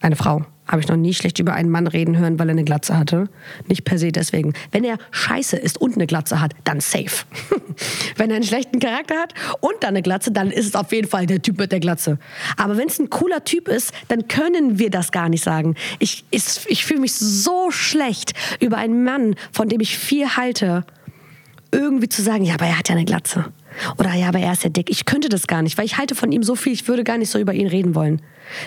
Eine Frau. Habe ich noch nie schlecht über einen Mann reden hören, weil er eine Glatze hatte. Nicht per se deswegen. Wenn er scheiße ist und eine Glatze hat, dann safe. wenn er einen schlechten Charakter hat und dann eine Glatze, dann ist es auf jeden Fall der Typ mit der Glatze. Aber wenn es ein cooler Typ ist, dann können wir das gar nicht sagen. Ich, ich, fühle mich so schlecht über einen Mann, von dem ich viel halte, irgendwie zu sagen, ja, aber er hat ja eine Glatze. Oder ja, aber er ist ja dick. Ich könnte das gar nicht, weil ich halte von ihm so viel, ich würde gar nicht so über ihn reden wollen.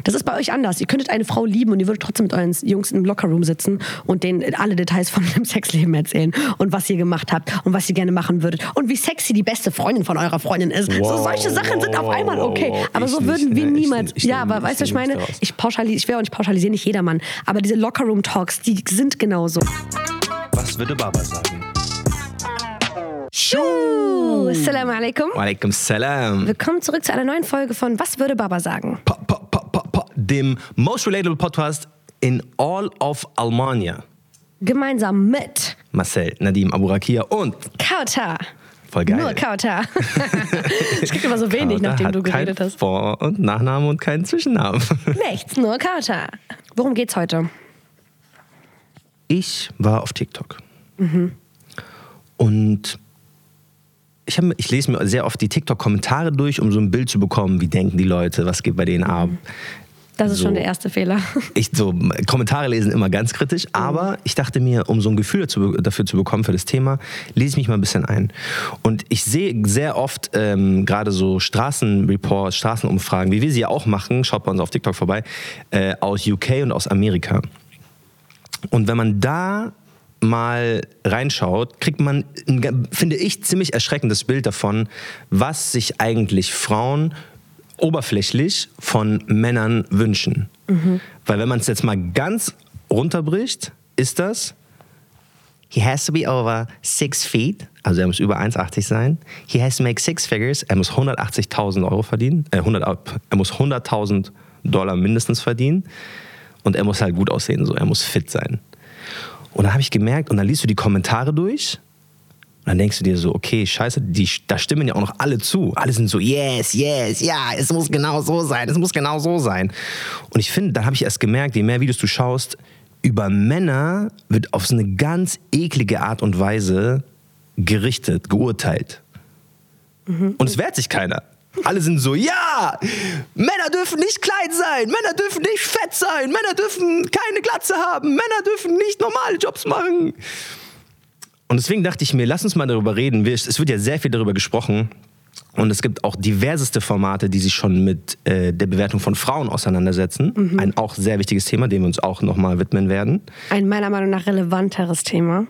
Das ist bei euch anders. Ihr könntet eine Frau lieben und ihr würdet trotzdem mit euren Jungs im Lockerroom sitzen und denen alle Details von eurem Sexleben erzählen und was ihr gemacht habt und was ihr gerne machen würdet und wie sexy die beste Freundin von eurer Freundin ist. Wow, so solche Sachen sind auf einmal okay. Aber so würden nicht, wir ne, niemals. Ich, ich, ja, aber weißt du, was ich meine? Ich, pauschalisiere, ich will auch nicht pauschalisieren, nicht jedermann. Aber diese Lockerroom-Talks, die sind genauso. Was würde Baba sagen? Schuh! Assalamu alaikum. Walaikum salam. Willkommen zurück zu einer neuen Folge von Was würde Baba sagen? Pa, pa, pa, dem most relatable Podcast in all of Almania. Gemeinsam mit Marcel, Nadim, Aburakia und Kauta. Voll geil. Nur Kauta. Es gibt immer so wenig, Kauta nachdem du geredet hast. Vor- und Nachname und keinen Zwischennamen. Nichts, nur Kauta. Worum geht's heute? Ich war auf TikTok. Mhm. Und ich, hab, ich lese mir sehr oft die TikTok-Kommentare durch, um so ein Bild zu bekommen, wie denken die Leute, was geht bei denen ab. Das ist So. schon der erste Fehler. Ich so Kommentare lesen immer ganz kritisch, aber ich dachte mir, um so ein Gefühl dazu, dafür zu bekommen für das Thema, lese ich mich mal ein bisschen ein. Und ich sehe sehr oft ähm, gerade so Straßenreports, Straßenumfragen, wie wir sie ja auch machen, schaut bei uns auf TikTok vorbei, äh, aus UK und aus Amerika. Und wenn man da mal reinschaut, kriegt man, ein, finde ich, ziemlich erschreckendes Bild davon, was sich eigentlich Frauen oberflächlich von Männern wünschen. Weil wenn man es jetzt mal ganz runterbricht, ist das, he has to be over six feet, also er muss über 1,80 sein. He has to make six figures, er muss 180.000 Euro verdienen, äh, 100, er muss 100.000 Dollar mindestens verdienen und er muss halt gut aussehen, so, er muss fit sein. Und dann habe ich gemerkt, und dann liest du die Kommentare durch. Und dann denkst du dir so, okay, scheiße, die, da stimmen ja auch noch alle zu. Alle sind so, yes, yes, ja, es muss genau so sein, es muss genau so sein. Und ich finde, da habe ich erst gemerkt, je mehr Videos du schaust, über Männer wird auf so eine ganz eklige Art und Weise gerichtet, geurteilt. Und es wehrt sich keiner. Alle sind so, ja, Männer dürfen nicht klein sein, Männer dürfen nicht fett sein, Männer dürfen keine Glatze haben, Männer dürfen nicht normale Jobs machen. Und deswegen dachte ich mir, lass uns mal darüber reden. Es wird ja sehr viel darüber gesprochen. Und es gibt auch diverseste Formate, die sich schon mit äh, der Bewertung von Frauen auseinandersetzen. Ein auch sehr wichtiges Thema, dem wir uns auch nochmal widmen werden. Ein meiner Meinung nach relevanteres Thema.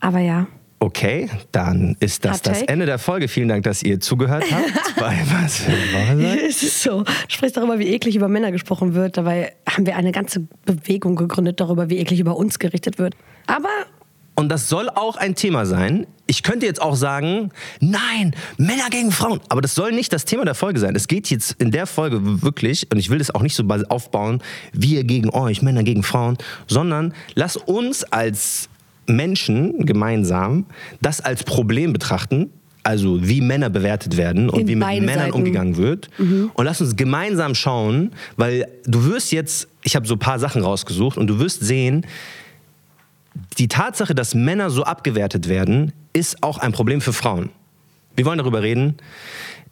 Aber ja. Okay, dann ist das das? Ende der Folge. Vielen Dank, dass ihr zugehört habt. Bei was für seid? Es ist so. Sprichst darüber, wie eklig über Männer gesprochen wird. Dabei haben wir eine ganze Bewegung gegründet darüber, wie eklig über uns gerichtet wird. Aber Und das soll auch ein Thema sein. Ich könnte jetzt auch sagen, nein, Männer gegen Frauen. Aber das soll nicht das Thema der Folge sein. Es geht jetzt in der Folge wirklich, und ich will das auch nicht so aufbauen, wir gegen euch, Männer gegen Frauen, sondern lass uns als Menschen gemeinsam das als Problem betrachten. Also wie Männer bewertet werden und In wie mit Männern Seiten. umgegangen wird. Und lass uns gemeinsam schauen, weil du wirst jetzt, ich habe so ein paar Sachen rausgesucht und du wirst sehen, die Tatsache, dass Männer so abgewertet werden, ist auch ein Problem für Frauen. Wir wollen darüber reden,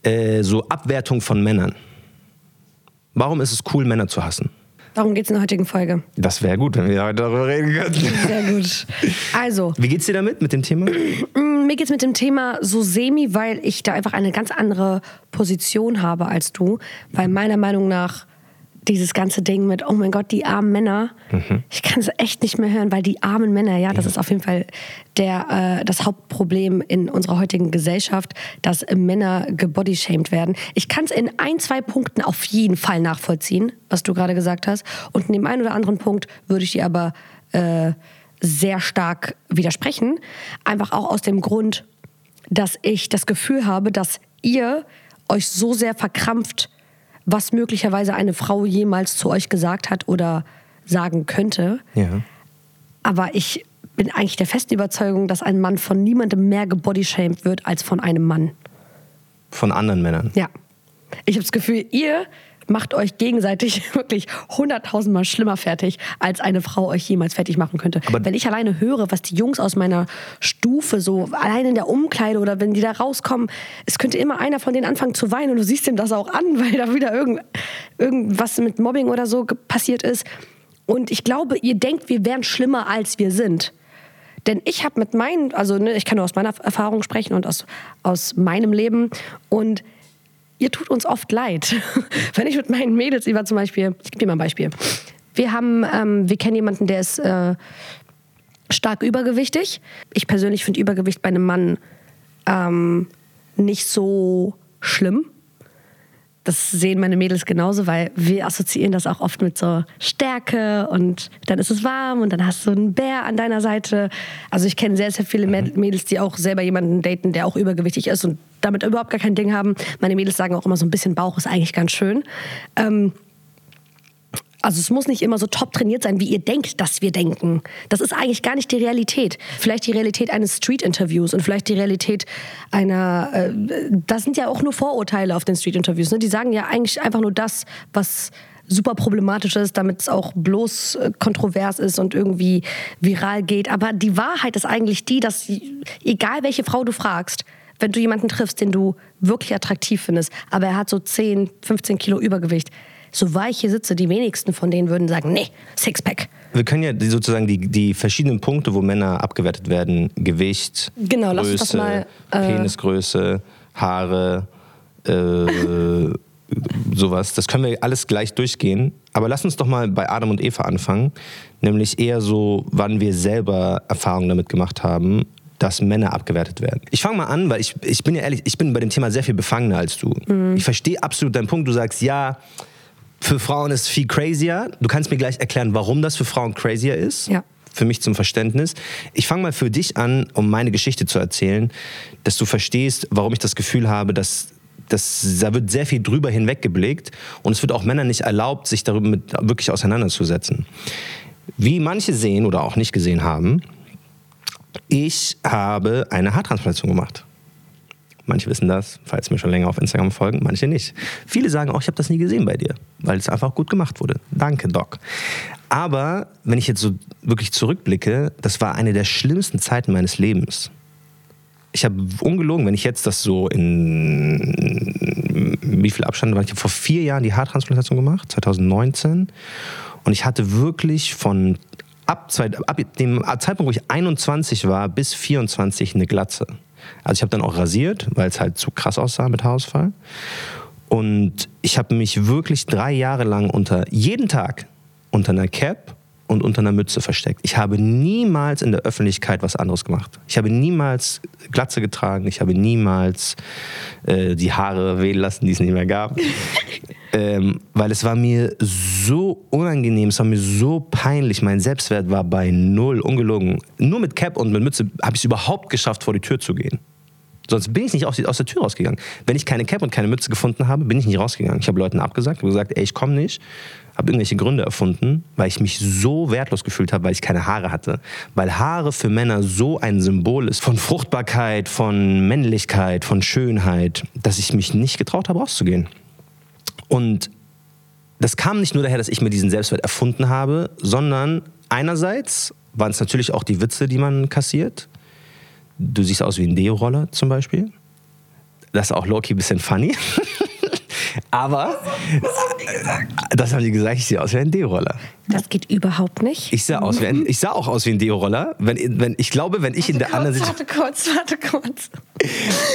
äh, so Abwertung von Männern. Warum ist es cool, Männer zu hassen? Darum geht es in der heutigen Folge. Das wäre gut, wenn wir heute darüber reden könnten. Sehr gut. Also, Wie geht's dir damit, mit dem Thema? mir geht es mit dem Thema so semi, weil ich da einfach eine ganz andere Position habe als du. Weil meiner Meinung nach dieses ganze Ding mit, oh mein Gott, die armen Männer, ich kann es echt nicht mehr hören, weil die armen Männer, ja, das ist auf jeden Fall der, äh, das Hauptproblem in unserer heutigen Gesellschaft, dass Männer gebodyshamed werden. Ich kann es in ein, zwei Punkten auf jeden Fall nachvollziehen, was du gerade gesagt hast. Und in dem einen oder anderen Punkt würde ich dir aber äh, sehr stark widersprechen. Einfach auch aus dem Grund, dass ich das Gefühl habe, dass ihr euch so sehr verkrampft, was möglicherweise eine Frau jemals zu euch gesagt hat oder sagen könnte. Ja. Aber ich bin eigentlich der festen Überzeugung, dass ein Mann von niemandem mehr gebodyshamed wird als von einem Mann. Von anderen Männern. Ja. Ich habe das Gefühl, ihr macht euch gegenseitig wirklich hunderttausendmal schlimmer fertig, als eine Frau euch jemals fertig machen könnte. Aber- wenn ich alleine höre, was die Jungs aus meiner Stufe so allein in der Umkleide oder wenn die da rauskommen, es könnte immer einer von denen anfangen zu weinen und du siehst ihm das auch an, weil da wieder irgend, irgendwas mit Mobbing oder so passiert ist. Und ich glaube, ihr denkt, wir wären schlimmer, als wir sind. Denn ich habe mit meinen, also ne, ich kann nur aus meiner Erfahrung sprechen und aus, aus meinem Leben. Und ihr tut uns oft leid. Wenn ich mit meinen Mädels über zum Beispiel, ich gebe dir mal ein Beispiel. Wir haben, ähm, wir kennen jemanden, der ist äh, stark übergewichtig. Ich persönlich finde Übergewicht bei einem Mann ähm, nicht so schlimm. Das sehen meine Mädels genauso, weil wir assoziieren das auch oft mit so Stärke und dann ist es warm und dann hast du einen Bär an deiner Seite. Also ich kenne sehr, sehr viele Mäd- Mädels, die auch selber jemanden daten, der auch übergewichtig ist und damit überhaupt gar kein Ding haben. Meine Mädels sagen auch immer, so ein bisschen Bauch ist eigentlich ganz schön. Ähm, also es muss nicht immer so top trainiert sein, wie ihr denkt, dass wir denken. Das ist eigentlich gar nicht die Realität. Vielleicht die Realität eines Street-Interviews und vielleicht die Realität einer. Äh, das sind ja auch nur Vorurteile auf den Street-Interviews. Ne? Die sagen ja eigentlich einfach nur das, was super problematisch ist, damit es auch bloß äh, kontrovers ist und irgendwie viral geht. Aber die Wahrheit ist eigentlich die, dass egal welche Frau du fragst, wenn du jemanden triffst, den du wirklich attraktiv findest, aber er hat so 10, 15 Kilo Übergewicht, so weich hier sitze, die wenigsten von denen würden sagen, nee, Sixpack. Wir können ja sozusagen die, die verschiedenen Punkte, wo Männer abgewertet werden, Gewicht, Genau, Größe, mal, äh, Penisgröße, Haare, äh, sowas. Das können wir alles gleich durchgehen. Aber lass uns doch mal bei Adam und Eva anfangen. Nämlich eher so, wann wir selber Erfahrungen damit gemacht haben, dass Männer abgewertet werden. Ich fange mal an, weil ich, ich bin ja ehrlich, ich bin bei dem Thema sehr viel befangener als du. Mhm. Ich verstehe absolut deinen Punkt. Du sagst, ja, für Frauen ist es viel crazier. Du kannst mir gleich erklären, warum das für Frauen crazier ist. Ja. Für mich zum Verständnis. Ich fange mal für dich an, um meine Geschichte zu erzählen, dass du verstehst, warum ich das Gefühl habe, dass, dass da wird sehr viel drüber hinweggeblickt und es wird auch Männern nicht erlaubt, sich darüber wirklich auseinanderzusetzen. Wie manche sehen oder auch nicht gesehen haben, ich habe eine Haartransplantation gemacht. Manche wissen das, falls mir schon länger auf Instagram folgen, manche nicht. Viele sagen auch, ich habe das nie gesehen bei dir, weil es einfach gut gemacht wurde. Danke, Doc. Aber wenn ich jetzt so wirklich zurückblicke, das war eine der schlimmsten Zeiten meines Lebens. Ich habe ungelogen, wenn ich jetzt das so in wie viel Abstand war, ich habe vor vier Jahren die Haartransplantation gemacht, 2019. Und ich hatte wirklich von ab, zwei, ab dem Zeitpunkt, wo ich 21 war, bis 24 eine Glatze. Also ich habe dann auch rasiert, weil es halt zu krass aussah mit Haarausfall. Und ich habe mich wirklich drei Jahre lang unter jeden Tag unter einer Cap und unter einer Mütze versteckt. Ich habe niemals in der Öffentlichkeit was anderes gemacht. Ich habe niemals Glatze getragen. Ich habe niemals äh, die Haare wählen lassen, die es nicht mehr gab. ähm, weil es war mir so unangenehm, es war mir so peinlich. Mein Selbstwert war bei null, ungelogen. Nur mit Cap und mit Mütze habe ich es überhaupt geschafft, vor die Tür zu gehen. Sonst bin ich nicht aus, der Tür rausgegangen. Wenn ich keine Cap und keine Mütze gefunden habe, bin ich nicht rausgegangen. Ich habe Leuten abgesagt, habe gesagt, ey, ich komme nicht. Habe irgendwelche Gründe erfunden, weil ich mich so wertlos gefühlt habe, weil ich keine Haare hatte. Weil Haare für Männer so ein Symbol ist von Fruchtbarkeit, von Männlichkeit, von Schönheit, dass ich mich nicht getraut habe, rauszugehen. Und das kam nicht nur daher, dass ich mir diesen Selbstwert erfunden habe, sondern einerseits waren es natürlich auch die Witze, die man kassiert. Du siehst aus wie ein Deo-Roller zum Beispiel. Das ist auch Loki ein bisschen funny. Aber das haben die gesagt, ich sehe aus wie ein Deo-Roller. Das geht überhaupt nicht. Ich sah, aus wie ein, ich sah auch aus wie ein Deo-Roller. Wenn, wenn, ich glaube, wenn ich in der anderen Situation. Warte kurz, warte kurz.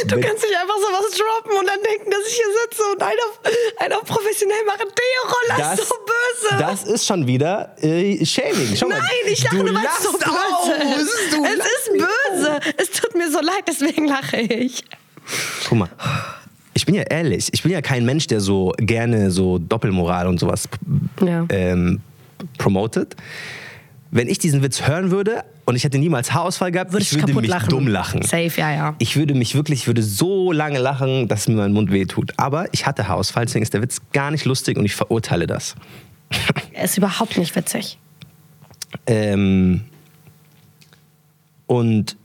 Du Wenn- kannst nicht einfach sowas droppen und dann denken, dass ich hier sitze und einer, einer professionell macht Deo-Roller ist so böse. das ist schon wieder äh, Shaming. Schau mal, Nein, ich lache du nur, weil es so böse aus. ist. Du Es ist böse. Es tut mir so leid, deswegen lache ich. Guck mal. Ich bin ja ehrlich, ich bin ja kein Mensch, der so gerne so Doppelmoral und sowas Ja. ähm, promotet. Wenn ich diesen Witz hören würde und ich hätte niemals Haarausfall gehabt, Würdest ich du würde mich lachen? dumm lachen. Safe, ja, ja. Ich würde mich wirklich, ich würde so lange lachen, dass mir mein Mund wehtut. Aber ich hatte Haarausfall, deswegen ist der Witz gar nicht lustig und ich verurteile das. Ist überhaupt nicht witzig. Ähm, und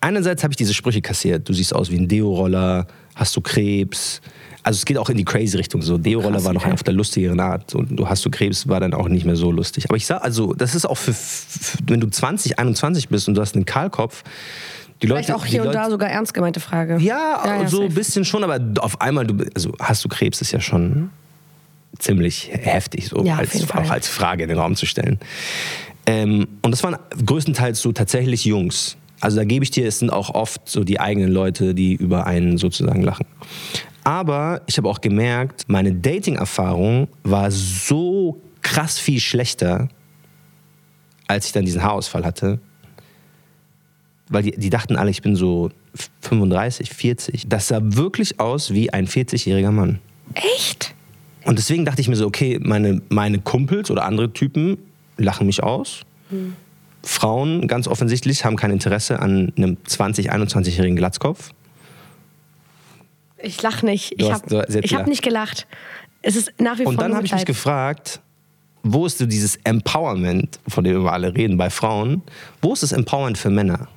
einerseits habe ich diese Sprüche kassiert. Du siehst aus wie ein Deo-Roller, hast du Krebs. Also es geht auch in die crazy Richtung. So Deo-Roller war noch auf der lustigeren Art und du hast du Krebs war dann auch nicht mehr so lustig. Aber ich sag, also das ist auch für, für wenn du 20, 21 bist und du hast einen Kahlkopf, die Vielleicht Leute, auch hier und Leute, da sogar ernst gemeinte Frage. Ja, so ein bisschen schon, aber auf einmal, du, also hast du Krebs, ist ja schon ziemlich heftig, so Ja, als, Fall. auch als Frage in den Raum zu stellen. Ähm, und das waren größtenteils so tatsächlich Jungs. Also da gebe ich dir, es sind auch oft so die eigenen Leute, die über einen sozusagen lachen. Aber ich habe auch gemerkt, meine Dating-Erfahrung war so krass viel schlechter, als ich dann diesen Haarausfall hatte. Weil die, die dachten alle, ich bin so 35, 40. Das sah wirklich aus wie ein 40-jähriger Mann. Echt? Und deswegen dachte ich mir so, okay, meine, meine Kumpels oder andere Typen lachen mich aus. Frauen, ganz offensichtlich, haben kein Interesse an einem 20-, 21-jährigen Glatzkopf. Ich lach nicht. Du Ich habe hab nicht gelacht. Es ist nach wie vor Und dann habe ich mich gefragt, wo ist so dieses Empowerment, von dem wir alle reden bei Frauen, wo ist das Empowerment für Männer?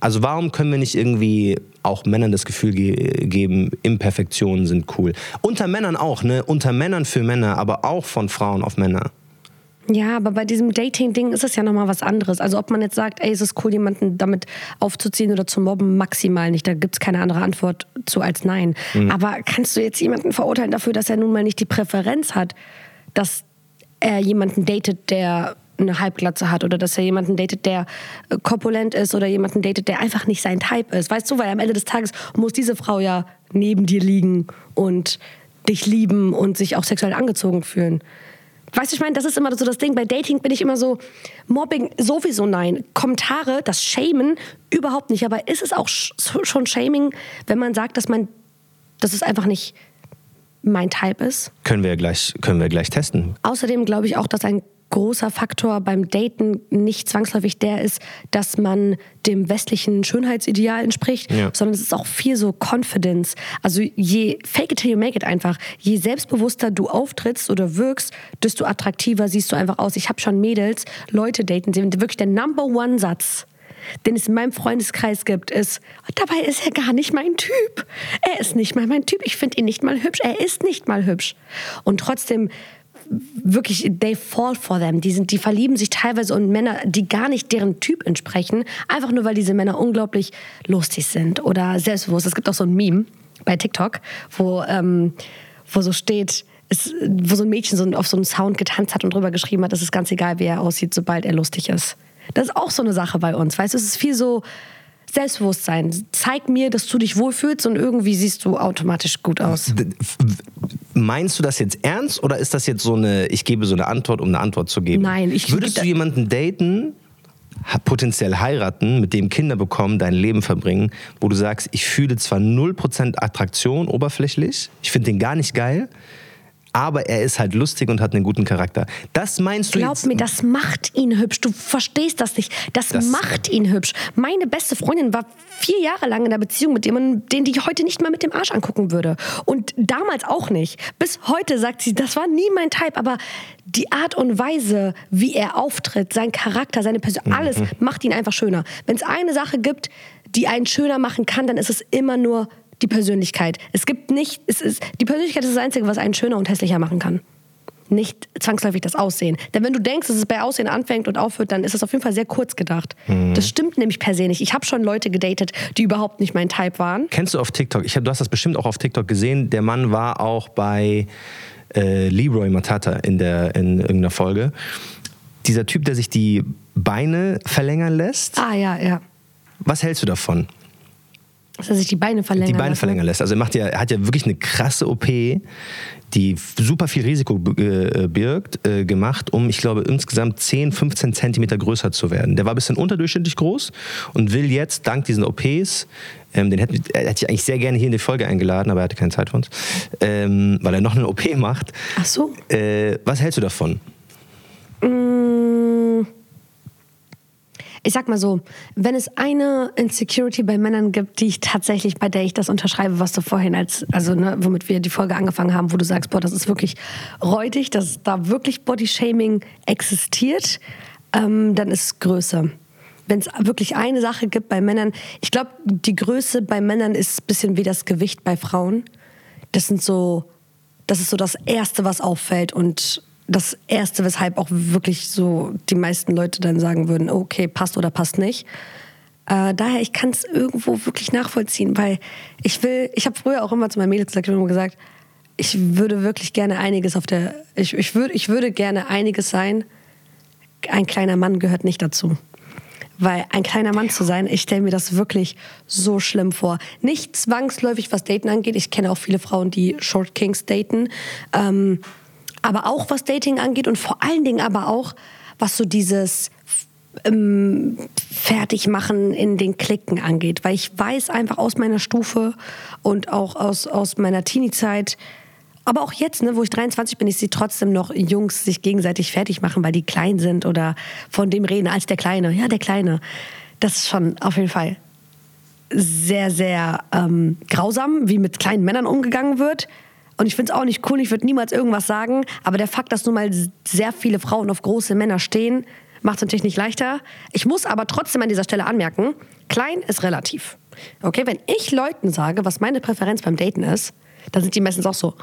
Also warum können wir nicht irgendwie auch Männern das Gefühl ge geben, Imperfektionen sind cool? Unter Männern auch, ne? Unter Männern für Männer, aber auch von Frauen auf Männer. Ja, aber bei diesem Dating-Ding ist es ja nochmal was anderes. Also ob man jetzt sagt, ey, es ist cool, jemanden damit aufzuziehen oder zu mobben, maximal nicht. Da gibt es keine andere Antwort zu als nein. Mhm. Aber kannst du jetzt jemanden verurteilen dafür, dass er nun mal nicht die Präferenz hat, dass er jemanden datet, der eine Halbglatze hat oder dass er jemanden datet, der äh, korpulent ist oder jemanden datet, der einfach nicht sein Type ist. Weißt du, weil am Ende des Tages muss diese Frau ja neben dir liegen und dich lieben und sich auch sexuell angezogen fühlen. Weißt du, ich meine, das ist immer so das Ding. Bei Dating bin ich immer so, Mobbing sowieso nein. Kommentare, das Shamen überhaupt nicht. Aber ist es auch sch schon Shaming, wenn man sagt, dass man, dass es einfach nicht mein Type ist? Können wir gleich, können wir gleich testen. Außerdem glaube ich auch, dass ein großer Faktor beim Daten nicht zwangsläufig der ist, dass man dem westlichen Schönheitsideal entspricht, Ja. sondern es ist auch viel so Confidence. Also je fake it till you make it einfach, je selbstbewusster du auftrittst oder wirkst, desto attraktiver siehst du einfach aus. Ich habe schon Mädels, Leute daten, wirklich der Number One Satz den es in meinem Freundeskreis gibt, ist, dabei ist er gar nicht mein Typ. Er ist nicht mal mein Typ. Ich finde ihn nicht mal hübsch. Er ist nicht mal hübsch. Und trotzdem wirklich, they fall for them. Die, sind, die verlieben sich teilweise in Männer, die gar nicht deren Typ entsprechen, einfach nur, weil diese Männer unglaublich lustig sind oder selbstbewusst. Es gibt auch so ein Meme bei TikTok, wo, ähm, wo so steht, es, wo so ein Mädchen so auf so einen Sound getanzt hat und drüber geschrieben hat, es ist ganz egal, wie er aussieht, sobald er lustig ist. Das ist auch so eine Sache bei uns, weißt du? Es ist viel so Selbstbewusstsein. Zeig mir, dass du dich wohlfühlst und irgendwie siehst du automatisch gut aus. Meinst du das jetzt ernst oder ist das jetzt so eine, ich gebe so eine Antwort, um eine Antwort zu geben? Nein, ich- Würdest du jemanden daten, potenziell heiraten, mit dem Kinder bekommen, dein Leben verbringen, wo du sagst, ich fühle zwar 0% Attraktion oberflächlich, ich finde den gar nicht geil, aber er ist halt lustig und hat einen guten Charakter. Das meinst du Glaub jetzt? mir, das macht ihn hübsch. Du verstehst das nicht. Das, Das- macht ihn hübsch. Meine beste Freundin war vier Jahre lang in einer Beziehung mit jemandem, den ich heute nicht mal mit dem Arsch angucken würde. Und damals auch nicht. Bis heute sagt sie, das war nie mein Type. Aber die Art und Weise, wie er auftritt, sein Charakter, seine Person, alles macht ihn einfach schöner. Wenn es eine Sache gibt, die einen schöner machen kann, dann ist es immer nur die Persönlichkeit. Es gibt nicht, es ist, die Persönlichkeit ist das Einzige, was einen schöner und hässlicher machen kann nicht zwangsläufig das Aussehen. Denn wenn du denkst, dass es bei Aussehen anfängt und aufhört, dann ist es auf jeden Fall sehr kurz gedacht. Das stimmt nämlich per se nicht. Ich habe schon Leute gedatet, die überhaupt nicht mein Type waren. Kennst du auf TikTok? Ich hab, du hast das bestimmt auch auf TikTok gesehen. Der Mann war auch bei äh, Leroy Matata in, der, in irgendeiner Folge. Dieser Typ, der sich die Beine verlängern lässt. Ah ja, ja. Was hältst du davon? Dass er sich die Beine verlängern Die Beine lassen. verlängern lässt. Also er, macht ja, er hat ja wirklich eine krasse OP, die super viel Risiko äh, birgt, äh, gemacht, um, ich glaube, insgesamt 10, 15 Zentimeter größer zu werden. Der war ein bisschen unterdurchschnittlich groß und will jetzt, dank diesen OPs, ähm, den hätte, hätte ich eigentlich sehr gerne hier in die Folge eingeladen, aber er hatte keine Zeit für uns, ähm, weil er noch eine OP macht. Ach so. Äh, was hältst du davon? Ich sag mal so, wenn es eine Insecurity bei Männern gibt, die ich tatsächlich, bei der ich das unterschreibe, was du vorhin als, also ne, womit wir die Folge angefangen haben, wo du sagst, boah, das ist wirklich räudig, dass da wirklich Bodyshaming existiert, ähm, dann ist Größe. wenn es wirklich eine Sache gibt bei Männern, ich glaube, die Größe bei Männern ist ein bisschen wie das Gewicht bei Frauen. Das sind so, das ist so das Erste, was auffällt und das Erste, weshalb auch wirklich so die meisten Leute dann sagen würden, okay, passt oder passt nicht. Äh, daher, ich kann es irgendwo wirklich nachvollziehen, weil ich will, ich habe früher auch immer zu meinem Mädels gesagt, ich würde wirklich gerne einiges auf der, ich, ich, würd, ich würde gerne einiges sein. Ein kleiner Mann gehört nicht dazu. Weil ein kleiner Mann zu sein, ich stelle mir das wirklich so schlimm vor. Nicht zwangsläufig, was Daten angeht. Ich kenne auch viele Frauen, die Short Kings daten. Ähm, aber auch was Dating angeht und vor allen Dingen aber auch, was so dieses ähm, Fertigmachen in den Klicken angeht. Weil ich weiß einfach aus meiner Stufe und auch aus, aus meiner Teenie-Zeit, aber auch jetzt, ne, wo ich 23 bin, ich sehe trotzdem noch Jungs sich gegenseitig fertig machen, weil die klein sind oder von dem reden als der Kleine. Ja, der Kleine. Das ist schon auf jeden Fall sehr, sehr ähm, grausam, wie mit kleinen Männern umgegangen wird. Und ich finde es auch nicht cool, ich würde niemals irgendwas sagen. Aber der Fakt, dass nun mal sehr viele Frauen auf große Männer stehen, macht es natürlich nicht leichter. Ich muss aber trotzdem an dieser Stelle anmerken, klein ist relativ. Okay, wenn ich Leuten sage, was meine Präferenz beim Daten ist, dann sind die meistens auch so,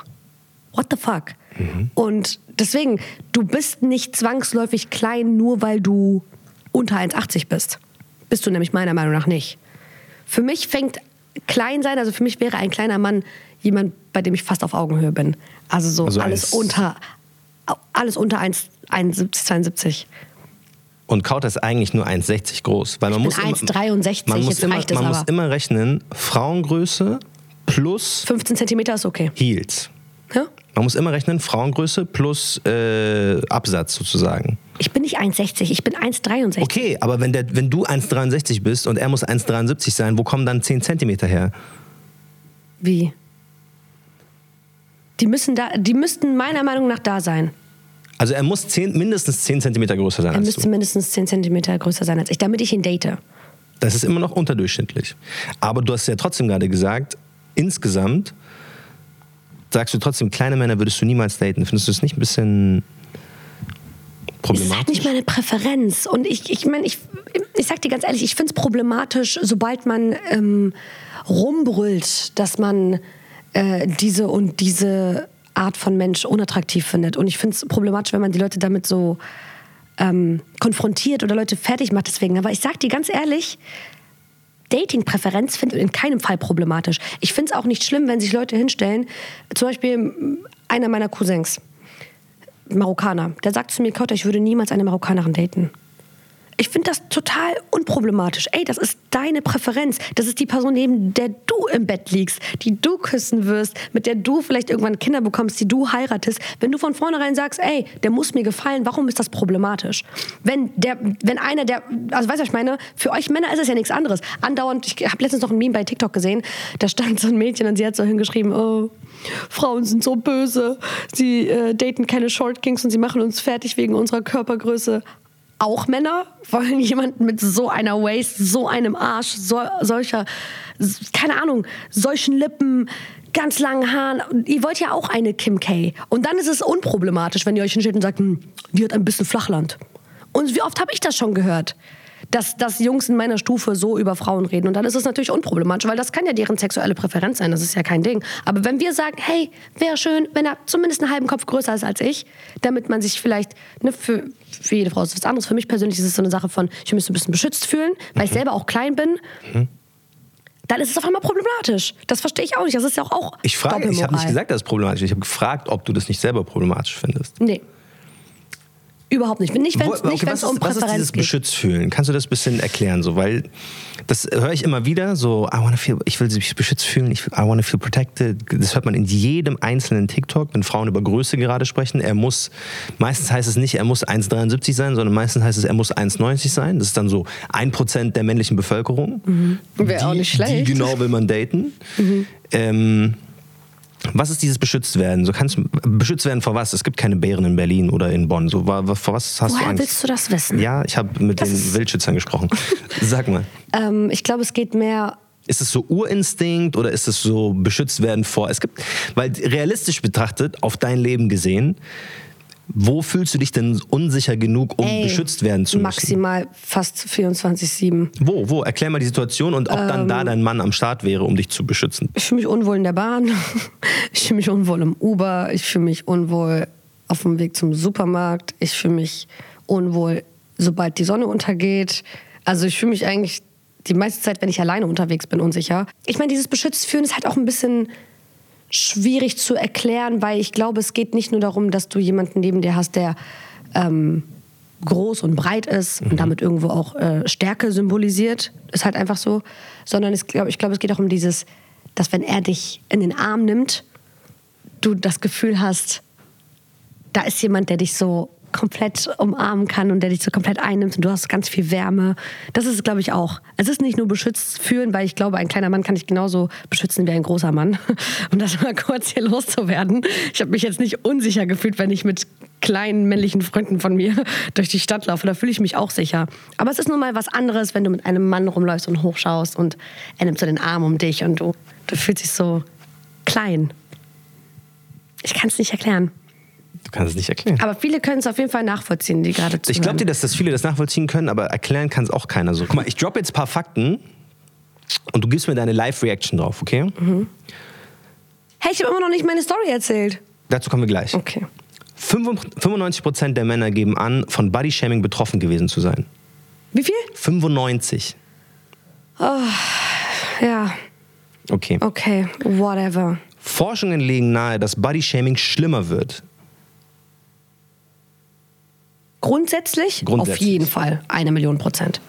what the fuck? Mhm. Und deswegen, du bist nicht zwangsläufig klein, nur weil du unter 1,80 bist. Bist du nämlich meiner Meinung nach nicht. Für mich fängt klein sein, also für mich wäre ein kleiner Mann jemand, bei dem ich fast auf Augenhöhe bin. Also so also alles unter alles unter 1,71, 72. Und Kauter ist eigentlich nur 1,60 groß. Weil man ich muss 1,63, man, muss immer, man muss immer rechnen, Frauengröße plus 15 Zentimeter ist okay. Heels. Ja? Man muss immer rechnen, Frauengröße plus äh, Absatz sozusagen. Ich bin nicht 1,60, ich bin 1,63. Okay, aber wenn, der, wenn du 1,63 bist und er muss 1,73 sein, wo kommen dann 10 Zentimeter her? Wie? Die, müssen da, die müssten meiner Meinung nach da sein. Also er muss 10, mindestens 10 Zentimeter größer sein er als du. Er müsste mindestens 10 Zentimeter größer sein als ich, damit ich ihn date. Das ist immer noch unterdurchschnittlich. Aber du hast ja trotzdem gerade gesagt, insgesamt sagst du trotzdem, kleine Männer würdest du niemals daten. Findest du das nicht ein bisschen problematisch? Das ist halt nicht meine Präferenz. Und ich, ich meine, ich, ich sag dir ganz ehrlich, ich finde es problematisch, sobald man ähm, rumbrüllt, dass man äh, diese und diese Art von Mensch unattraktiv findet. Und ich finde es problematisch, wenn man die Leute damit so ähm, konfrontiert oder Leute fertig macht deswegen. Aber ich sag dir ganz ehrlich, Dating-Präferenz finde ich in keinem Fall problematisch. Ich finde es auch nicht schlimm, wenn sich Leute hinstellen. Zum Beispiel einer meiner Cousins, Marokkaner, der sagt zu mir, Kauter, ich würde niemals eine Marokkanerin daten. Ich finde das total unproblematisch. Ey, das ist deine Präferenz. Das ist die Person, neben der du im Bett liegst, die du küssen wirst, mit der du vielleicht irgendwann Kinder bekommst, die du heiratest. Wenn du von vornherein sagst, ey, der muss mir gefallen, warum ist das problematisch? Wenn, der, wenn einer der, also weißt du, was ich meine? Für euch Männer ist es ja nichts anderes. Andauernd, ich habe letztens noch ein Meme bei TikTok gesehen, da stand so ein Mädchen und sie hat so hingeschrieben, oh, Frauen sind so böse, sie äh, daten keine Short Kings und sie machen uns fertig wegen unserer Körpergröße auch Männer wollen jemanden mit so einer Waist, so einem Arsch, so, solcher, keine Ahnung, solchen Lippen, ganz langen Haaren. Ihr wollt ja auch eine Kim K. Und dann ist es unproblematisch, wenn ihr euch hinstellt und sagt, hm, die hat ein bisschen Flachland. Und wie oft habe ich das schon gehört? Dass, dass Jungs in meiner Stufe so über Frauen reden. Und dann ist es natürlich unproblematisch, weil das kann ja deren sexuelle Präferenz sein, das ist ja kein Ding. Aber wenn wir sagen, hey, wäre schön, wenn er zumindest einen halben Kopf größer ist als ich, damit man sich vielleicht, ne, für, für jede Frau ist was anderes. Für mich persönlich ist es so eine Sache von, ich müsste ein bisschen beschützt fühlen, weil ich mhm. selber auch klein bin. Mhm dann ist es auf einmal problematisch. Das verstehe ich auch nicht. Das ist ja auch, auch Ich frage, ich habe nicht gesagt, dass es problematisch ist. Ich habe gefragt, ob du das nicht selber problematisch findest. Nee. Überhaupt nicht. Nicht, wenn es okay, um was ist dieses beschützt fühlen? Kannst du das ein bisschen erklären? So, weil das höre ich immer wieder, so, I wanna feel, ich will mich beschützt fühlen, ich, I wanna feel protected. Das hört man in jedem einzelnen TikTok, wenn Frauen über Größe gerade sprechen. Er muss, meistens heißt es nicht, er muss 1,73 sein, sondern meistens heißt es, er muss 1,90 sein. Das ist dann so ein Prozent der männlichen Bevölkerung. Mhm. Wäre auch nicht schlecht. Die genau will man daten. Mhm. Ähm, was ist dieses beschützt werden? So kannst beschützt werden vor was? Es gibt keine Bären in Berlin oder in Bonn. So vor was hast Woher du Angst? willst du das wissen? Ja, ich habe mit das den Wildschützern gesprochen. Sag mal. Ähm, ich glaube, es geht mehr ist es so Urinstinkt oder ist es so beschützt werden vor? Es gibt, weil realistisch betrachtet, auf dein Leben gesehen, Wo fühlst du dich denn unsicher genug, um Ey, beschützt werden zu müssen? Maximal fast 24-7. Wo, wo? Erklär mal die Situation und ob dann Ähm. da dein Mann am Start wäre, um dich zu beschützen. Ich fühle mich unwohl in der Bahn. Ich fühle mich unwohl im Uber. Ich fühle mich unwohl auf dem Weg zum Supermarkt. Ich fühle mich unwohl, sobald die Sonne untergeht. Also ich fühle mich eigentlich die meiste Zeit, wenn ich alleine unterwegs bin, unsicher. Ich meine, dieses beschützt fühlen ist halt auch ein bisschen schwierig zu erklären, weil ich glaube, es geht nicht nur darum, dass du jemanden neben dir hast, der ähm, groß und breit ist und damit irgendwo auch äh, Stärke symbolisiert, ist halt einfach so, sondern es, glaub, ich glaube, es geht auch um dieses, dass wenn er dich in den Arm nimmt, du das Gefühl hast, da ist jemand, der dich so komplett umarmen kann und der dich so komplett einnimmt und du hast ganz viel Wärme. Das ist glaube ich, auch. Es ist nicht nur beschützt fühlen, weil ich glaube, ein kleiner Mann kann dich genauso beschützen wie ein großer Mann. Um das mal kurz hier loszuwerden. Ich habe mich jetzt nicht unsicher gefühlt, wenn ich mit kleinen männlichen Freunden von mir durch die Stadt laufe. Da fühle ich mich auch sicher. Aber es ist nun mal was anderes, wenn du mit einem Mann rumläufst und hochschaust und er nimmt so den Arm um dich und du, du fühlst dich so klein. Ich kann es nicht erklären. Du kannst es nicht erklären. Aber viele können es auf jeden Fall nachvollziehen, die gerade zuhören. Ich glaube dir, dass das viele das nachvollziehen können, aber erklären kann es auch keiner so. Guck mal, ich droppe jetzt ein paar Fakten und du gibst mir deine Live-Reaction drauf, okay? Hey, ich habe immer noch nicht meine Story erzählt. Dazu kommen wir gleich. Okay. 95% der Männer geben an, von Bodyshaming betroffen gewesen zu sein. Wie viel? 95. Ja, Okay. okay, whatever. Forschungen legen nahe, dass Bodyshaming schlimmer wird. Grundsätzlich, Grundsätzlich. auf jeden Fall eine Million Prozent.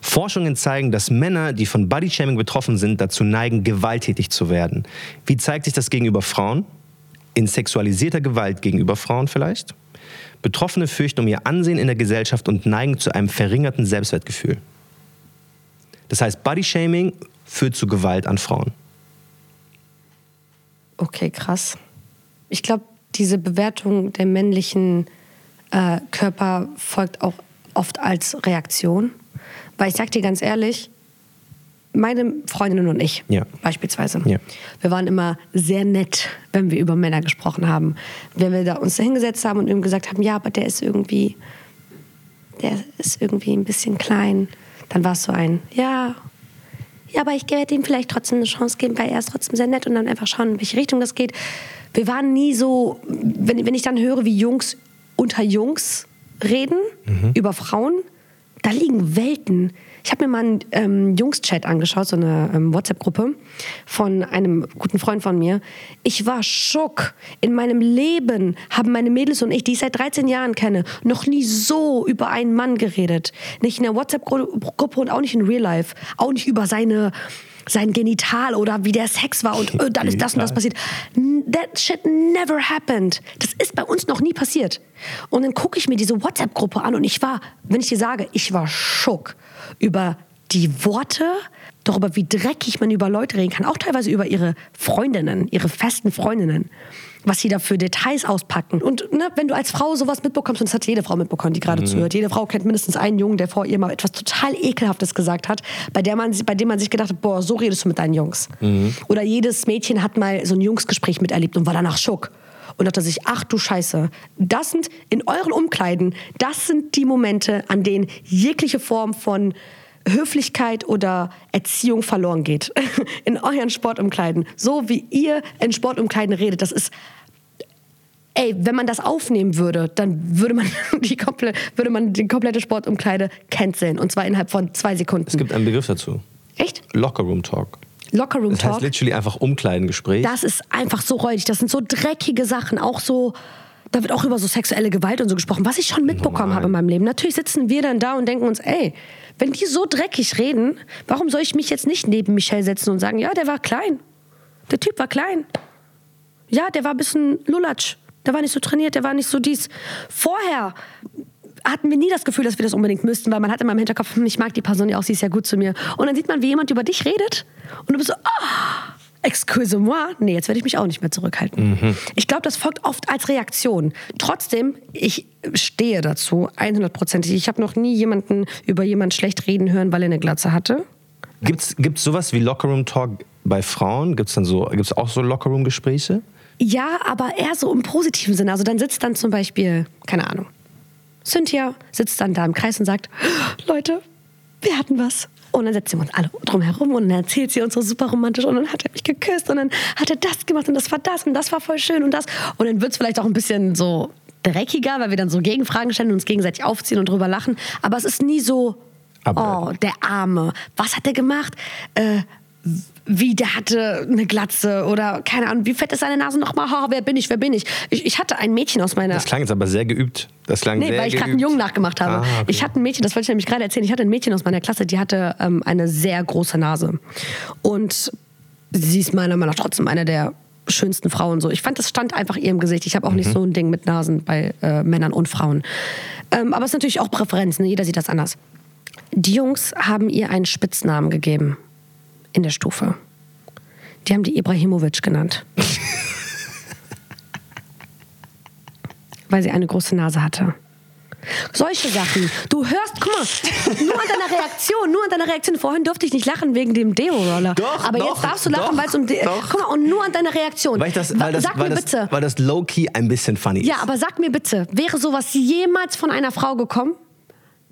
Forschungen zeigen, dass Männer, die von Bodyshaming betroffen sind, dazu neigen, gewalttätig zu werden. Wie zeigt sich das gegenüber Frauen? In sexualisierter Gewalt gegenüber Frauen vielleicht? Betroffene fürchten um ihr Ansehen in der Gesellschaft und neigen zu einem verringerten Selbstwertgefühl. Das heißt, Bodyshaming führt zu Gewalt an Frauen. Okay, krass. Ich glaube, diese Bewertung der männlichen äh, Körper folgt auch oft als Reaktion. Weil ich sag dir ganz ehrlich, meine Freundinnen und ich Ja. beispielsweise, Ja. wir waren immer sehr nett, wenn wir über Männer gesprochen haben. Wenn wir da uns da hingesetzt haben und ihm gesagt haben, ja, aber der ist irgendwie, der ist irgendwie ein bisschen klein, dann war es so ein, ja, ja, aber ich werde ihm vielleicht trotzdem eine Chance geben, weil er ist trotzdem sehr nett und dann einfach schauen, in welche Richtung das geht. Wir waren nie so, wenn, wenn ich dann höre, wie Jungs unter Jungs reden über Frauen, da liegen Welten. Ich habe mir mal einen ähm, Jungs-Chat angeschaut, so eine ähm, WhatsApp-Gruppe von einem guten Freund von mir. Ich war schock. In meinem Leben haben meine Mädels und ich, die ich seit 13 Jahren kenne, noch nie so über einen Mann geredet. Nicht in der WhatsApp-Gruppe und auch nicht in Real Life. Auch nicht über seine sein Genital oder wie der Sex war und äh, dann ist das und das passiert. That shit never happened. Das ist bei uns noch nie passiert. Und dann gucke ich mir diese WhatsApp-Gruppe an und ich war, wenn ich dir sage, ich war schock über die Worte, darüber, wie dreckig man über Leute reden kann, auch teilweise über ihre Freundinnen, ihre festen Freundinnen, was sie da für Details auspacken. Und ne, wenn du als Frau sowas mitbekommst, und das hat jede Frau mitbekommen, die gerade zuhört, jede Frau kennt mindestens einen Jungen, der vor ihr mal etwas total Ekelhaftes gesagt hat, bei, der man, bei dem man sich gedacht hat, boah, so redest du mit deinen Jungs. Oder jedes Mädchen hat mal so ein Jungsgespräch miterlebt und war danach schock und dachte sich, ach du Scheiße, das sind in euren Umkleiden, das sind die Momente, an denen jegliche Form von Höflichkeit oder Erziehung verloren geht. In euren Sportumkleiden. So wie ihr in Sportumkleiden redet, das ist Ey, wenn man das aufnehmen würde, dann würde man die, komple würde man die komplette Sportumkleide canceln. Und zwar innerhalb von zwei Sekunden. Es gibt einen Begriff dazu. Echt? Lockerroom Talk. Lockerroom Das heißt Talk. literally einfach Umkleidengespräch. Das ist einfach so räudig. Das sind so dreckige Sachen. Auch so, da wird auch über so sexuelle Gewalt und so gesprochen, was ich schon mitbekommen habe in meinem Leben. Natürlich sitzen wir dann da und denken uns, ey, wenn die so dreckig reden, warum soll ich mich jetzt nicht neben Michelle setzen und sagen, ja, der war klein. Der Typ war klein. Ja, der war ein bisschen lulatsch. Der war nicht so trainiert, der war nicht so dies. Vorher hatten wir nie das Gefühl, dass wir das unbedingt müssten, weil man hat immer im Hinterkopf, hm, ich mag die Person ja auch, sie ist ja gut zu mir. Und dann sieht man, wie jemand über dich redet und du bist so, ah, excuse-moi. Nee, jetzt werde ich mich auch nicht mehr zurückhalten. Ich glaube, das folgt oft als Reaktion. Trotzdem, ich stehe dazu, 100%. Ich habe noch nie jemanden über jemanden schlecht reden hören, weil er eine Glatze hatte. Gibt's, gibt's sowas wie Lockerroom Talk bei Frauen? Gibt's dann so, gibt's auch so Lockerroom Gespräche? Ja, aber eher so im positiven Sinne. Also dann sitzt dann zum Beispiel, keine Ahnung, Cynthia sitzt dann da im Kreis und sagt, Leute, wir hatten was. Und dann setzen wir uns alle drumherum und dann erzählt sie uns so super romantisch und dann hat er mich geküsst und dann hat er das gemacht und das war das und das war voll schön und das. Und dann wird es vielleicht auch ein bisschen so dreckiger, weil wir dann so Gegenfragen stellen und uns gegenseitig aufziehen und drüber lachen. Aber es ist nie so, Aber- oh, der Arme. Was hat der gemacht? Äh, wie, der hatte eine Glatze oder keine Ahnung, wie fett ist seine Nase nochmal? Ha, wer bin ich, wer bin ich? ich? Ich hatte ein Mädchen aus meiner... Das klang jetzt aber sehr geübt. Das klang Nee, sehr weil ich gerade einen. Jungen nachgemacht habe. Ah, okay. Ich hatte ein Mädchen, das wollte ich nämlich gerade erzählen, ich hatte ein Mädchen aus meiner Klasse, die hatte ähm, eine sehr große Nase. Und sie ist meiner Meinung nach trotzdem eine der schönsten Frauen. So. Ich fand, das stand einfach ihr im Gesicht. Ich habe auch Mhm. nicht so ein Ding mit Nasen bei äh, Männern und Frauen. Ähm, aber es ist natürlich auch Präferenz, ne? jeder sieht das anders. Die Jungs haben ihr einen Spitznamen gegeben in der Stufe. Die haben die Ibrahimovic genannt. Weil sie eine große Nase hatte. Solche Sachen. Du hörst, guck mal, nur an deiner Reaktion, nur an deiner Reaktion. Vorhin durfte ich nicht lachen wegen dem Deo-Roller. Doch, Aber doch, jetzt darfst du lachen, weil es um De doch. Guck mal, und nur an deiner Reaktion. Weil, das, weil, das, sag weil, mir das, bitte. weil das low-key ein bisschen funny ist. Ja, aber sag mir bitte, wäre sowas jemals von einer Frau gekommen?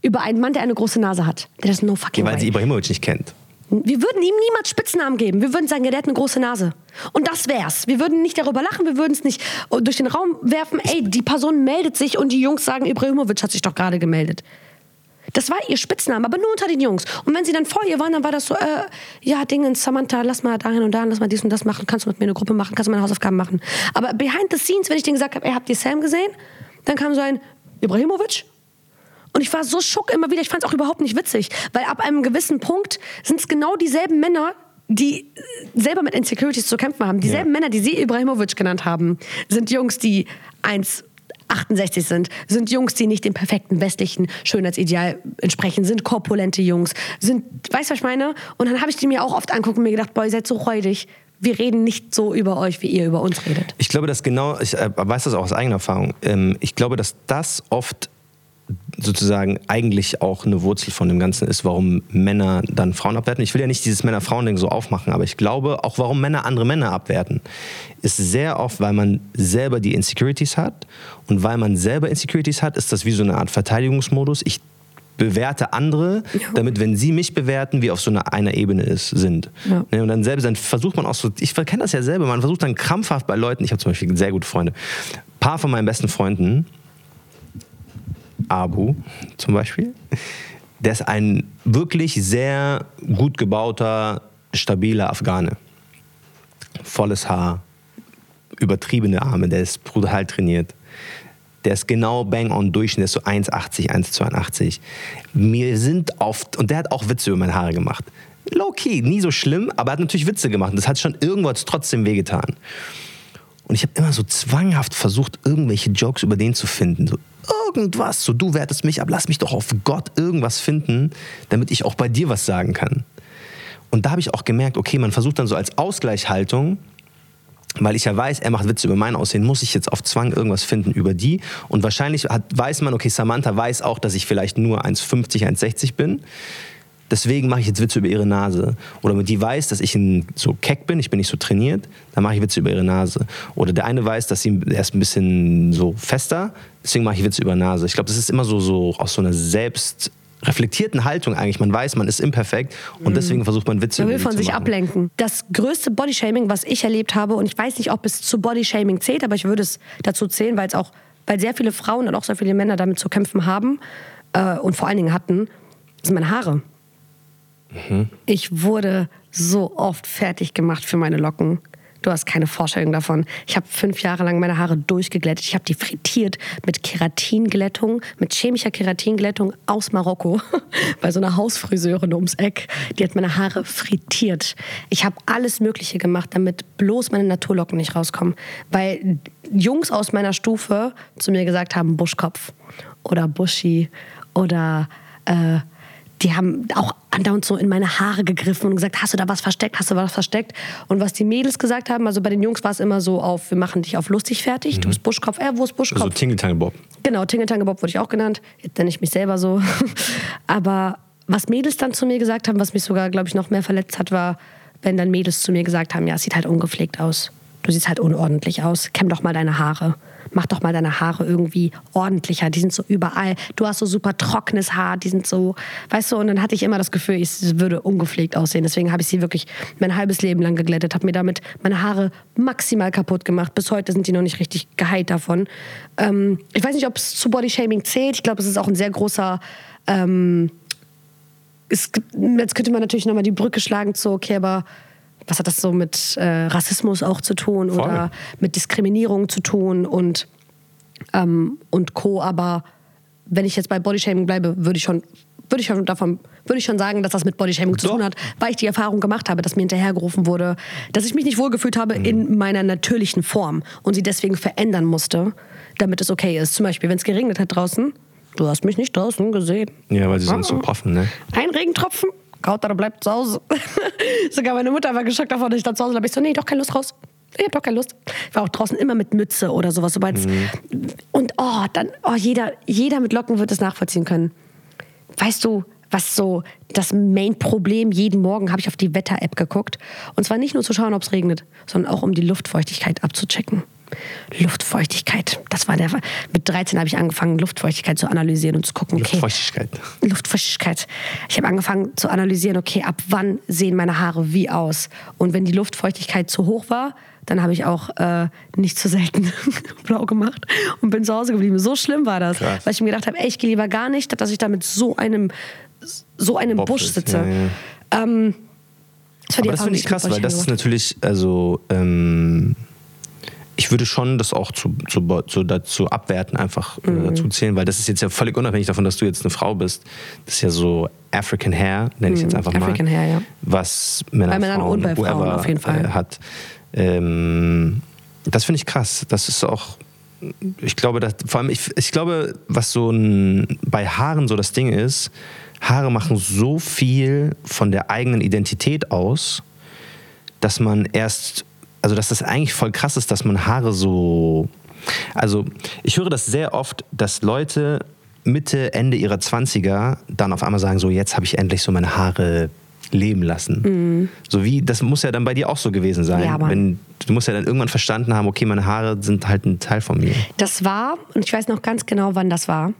Über einen Mann, der eine große Nase hat. Der das no fucking Weil way. sie Ibrahimovic nicht kennt. Wir würden ihm niemals Spitznamen geben. Wir würden sagen, ja, der hat eine große Nase. Und das wär's. Wir würden nicht darüber lachen, wir würden es nicht durch den Raum werfen. Ey, die Person meldet sich und die Jungs sagen, Ibrahimovic hat sich doch gerade gemeldet. Das war ihr Spitzname, aber nur unter den Jungs. Und wenn sie dann vor ihr waren, dann war das so, äh, ja, Dingens, Samantha, lass mal dahin und dahin, lass mal dies und das machen, kannst du mit mir eine Gruppe machen, kannst du meine Hausaufgaben machen. Aber behind the scenes, wenn ich denen gesagt habe, ey, habt ihr Sam gesehen? Dann kam so ein, Ibrahimovic? Und ich war so schock immer wieder. Ich fand es auch überhaupt nicht witzig. Weil ab einem gewissen Punkt sind es genau dieselben Männer, die äh, selber mit Insecurities zu kämpfen haben. Dieselben Männer, die sie Ibrahimovic genannt haben, sind Jungs, die 1,68 sind, sind Jungs, die nicht dem perfekten westlichen Schönheitsideal entsprechen, sind korpulente Jungs, sind, weißt du, was ich meine? Und dann habe ich die mir auch oft angucken und mir gedacht, boah, ihr seid so räudig. Wir reden nicht so über euch, wie ihr über uns redet. Ich glaube, dass genau, ich äh, weiß das auch aus eigener Erfahrung, ähm, ich glaube, dass das oft sozusagen eigentlich auch eine Wurzel von dem Ganzen ist, warum Männer dann Frauen abwerten. Ich will ja nicht dieses Männer-Frauen-Ding so aufmachen, aber ich glaube, auch warum Männer andere Männer abwerten, ist sehr oft, weil man selber die Insecurities hat und weil man selber Insecurities hat, ist das wie so eine Art Verteidigungsmodus. Ich bewerte andere, damit, wenn sie mich bewerten, wir auf so einer, einer Ebene ist, sind. Ja. Ne, Und dann selbst, dann versucht man auch so, ich kenne das ja selber, man versucht dann krampfhaft bei Leuten, ich habe zum Beispiel sehr gute Freunde, ein paar von meinen besten Freunden, Abu zum Beispiel, der ist ein wirklich sehr gut gebauter, stabiler Afghane. Volles Haar, übertriebene Arme, der ist brutal trainiert. Der ist genau bang on Durchschnitt, der ist so 1,80, 1,82. Mir sind oft, und der hat auch Witze über meine Haare gemacht. Low key, nie so schlimm, aber er hat natürlich Witze gemacht. Das hat schon irgendwo hat's trotzdem wehgetan. Und ich habe immer so zwanghaft versucht, irgendwelche Jokes über den zu finden. So irgendwas, so du wertest mich ab, lass mich doch auf Gott irgendwas finden, damit ich auch bei dir was sagen kann. Und da habe ich auch gemerkt, okay, man versucht dann so als Ausgleichshaltung, weil ich ja weiß, er macht Witze über mein Aussehen, muss ich jetzt auf Zwang irgendwas finden über die. Und wahrscheinlich hat, weiß man, okay, Samantha weiß auch, dass ich vielleicht nur 1,50, 1,60 bin. Deswegen mache ich jetzt Witze über ihre Nase. Oder die weiß, dass ich ein, so keck bin, ich bin nicht so trainiert, dann mache ich Witze über ihre Nase. Oder der eine weiß, dass sie er ist ein bisschen so fester, deswegen mache ich Witze über Nase. Ich glaube, das ist immer so, so aus so einer selbst reflektierten Haltung eigentlich. Man weiß, man ist imperfekt und deswegen versucht man Witze Man über will von sich machen. ablenken. Das größte Bodyshaming, was ich erlebt habe, und ich weiß nicht, ob es zu Bodyshaming zählt, aber ich würde es dazu zählen, weil es auch, weil sehr viele Frauen und auch sehr viele Männer damit zu kämpfen haben äh, und vor allen Dingen hatten, sind meine Haare. Ich wurde so oft fertig gemacht für meine Locken. Du hast keine Vorstellung davon. Ich habe fünf Jahre lang meine Haare durchgeglättet. Ich habe die frittiert mit Keratinglättung, mit chemischer Keratinglättung aus Marokko. Bei so einer Hausfriseurin ums Eck. Die hat meine Haare frittiert. Ich habe alles Mögliche gemacht, damit bloß meine Naturlocken nicht rauskommen. Weil Jungs aus meiner Stufe zu mir gesagt haben, Buschkopf oder Buschi oder... Äh, die haben auch andauernd so in meine Haare gegriffen und gesagt, hast du da was versteckt, hast du was versteckt? Und was die Mädels gesagt haben, also bei den Jungs war es immer so auf, wir machen dich auf lustig fertig, du bist Buschkopf, äh, wo ist Buschkopf? So Tingeltangelbob. Genau, Tingeltange Bob wurde ich auch genannt. Jetzt nenne ich mich selber so. Aber was Mädels dann zu mir gesagt haben, was mich sogar, glaube ich, noch mehr verletzt hat, war, wenn dann Mädels zu mir gesagt haben, ja, es sieht halt ungepflegt aus. du siehst halt unordentlich aus. Kämm doch mal deine Haare. Mach doch mal deine Haare irgendwie ordentlicher. Die sind so überall. Du hast so super trockenes Haar. Die sind so, weißt du, und dann hatte ich immer das Gefühl, ich würde ungepflegt aussehen. Deswegen habe ich sie wirklich mein halbes Leben lang geglättet, habe mir damit meine Haare maximal kaputt gemacht. Bis heute sind die noch nicht richtig geheilt davon. Ähm, ich weiß nicht, ob es zu Bodyshaming zählt. Ich glaube, es ist auch ein sehr großer. Ähm, es jetzt könnte man natürlich nochmal die Brücke schlagen zu, okay, aber was hat das so mit äh, Rassismus auch zu tun Voll. oder mit Diskriminierung zu tun und, ähm, und Co. Aber wenn ich jetzt bei Bodyshaming bleibe, würde ich schon, würde ich schon davon, würde ich schon sagen, dass das mit Bodyshaming zu tun hat, weil ich die Erfahrung gemacht habe, dass mir hinterhergerufen wurde, dass ich mich nicht wohlgefühlt habe in meiner natürlichen Form und sie deswegen verändern musste, damit es okay ist. Zum Beispiel, wenn es geregnet hat draußen, du hast mich nicht draußen gesehen. Ja, weil sie sonst so Ah. poffen, ne? Ein Regentropfen, Kauter bleibt zu Hause. Sogar meine Mutter war geschockt davon, dass ich da zu Hause war. Ich so, nee, doch keine Lust raus. Ich hab doch keine Lust. Ich war auch draußen immer mit Mütze oder sowas. Sobald's Und oh, dann, oh, jeder, jeder mit Locken wird es nachvollziehen können. Weißt du, was so das Main-Problem jeden Morgen habe ich auf die Wetter-App geguckt. Und zwar nicht nur zu schauen, ob es regnet, sondern auch um die Luftfeuchtigkeit abzuchecken. Luftfeuchtigkeit, das war der. Mit 13 habe ich angefangen, Luftfeuchtigkeit zu analysieren und zu gucken, okay, Luftfeuchtigkeit. Luftfeuchtigkeit. Ich habe angefangen zu analysieren, okay, ab wann sehen meine Haare wie aus? Und wenn die Luftfeuchtigkeit zu hoch war, dann habe ich auch äh, nicht zu selten blau gemacht und bin zu Hause geblieben. So schlimm war das, Krass. weil ich mir gedacht habe, ey, ich gehe lieber gar nicht, statt dass ich da mit so einem so einem Bob Busch sitze. ja, ja. Ähm, das das finde ich krass, weil das ist natürlich, also ähm, ich würde schon das auch zu, zu, zu dazu abwerten, einfach äh, Mhm. dazu zählen, weil das ist jetzt ja völlig unabhängig davon, dass du jetzt eine Frau bist. Das ist ja so African Hair, nenne ich es jetzt einfach mal. Mhm. African Hair, ja. Was Männer, Bei Männern Frauen, und bei Frauen auf jeden Fall. Äh, hat. Ähm, das finde ich krass. Das ist auch ich glaube, dass, vor allem, ich, ich glaube, was so ein, bei Haaren so das Ding ist, Haare machen so viel von der eigenen Identität aus, dass man erst, also dass das eigentlich voll krass ist, dass man Haare so, also ich höre das sehr oft, dass Leute Mitte, Ende ihrer 20er dann auf einmal sagen, so jetzt habe ich endlich so meine Haare leben lassen. So wie, das muss ja dann bei dir auch so gewesen sein. Ja, wenn, du musst ja dann irgendwann verstanden haben, okay, meine Haare sind halt ein Teil von mir. Das war, und ich weiß noch ganz genau, wann das war.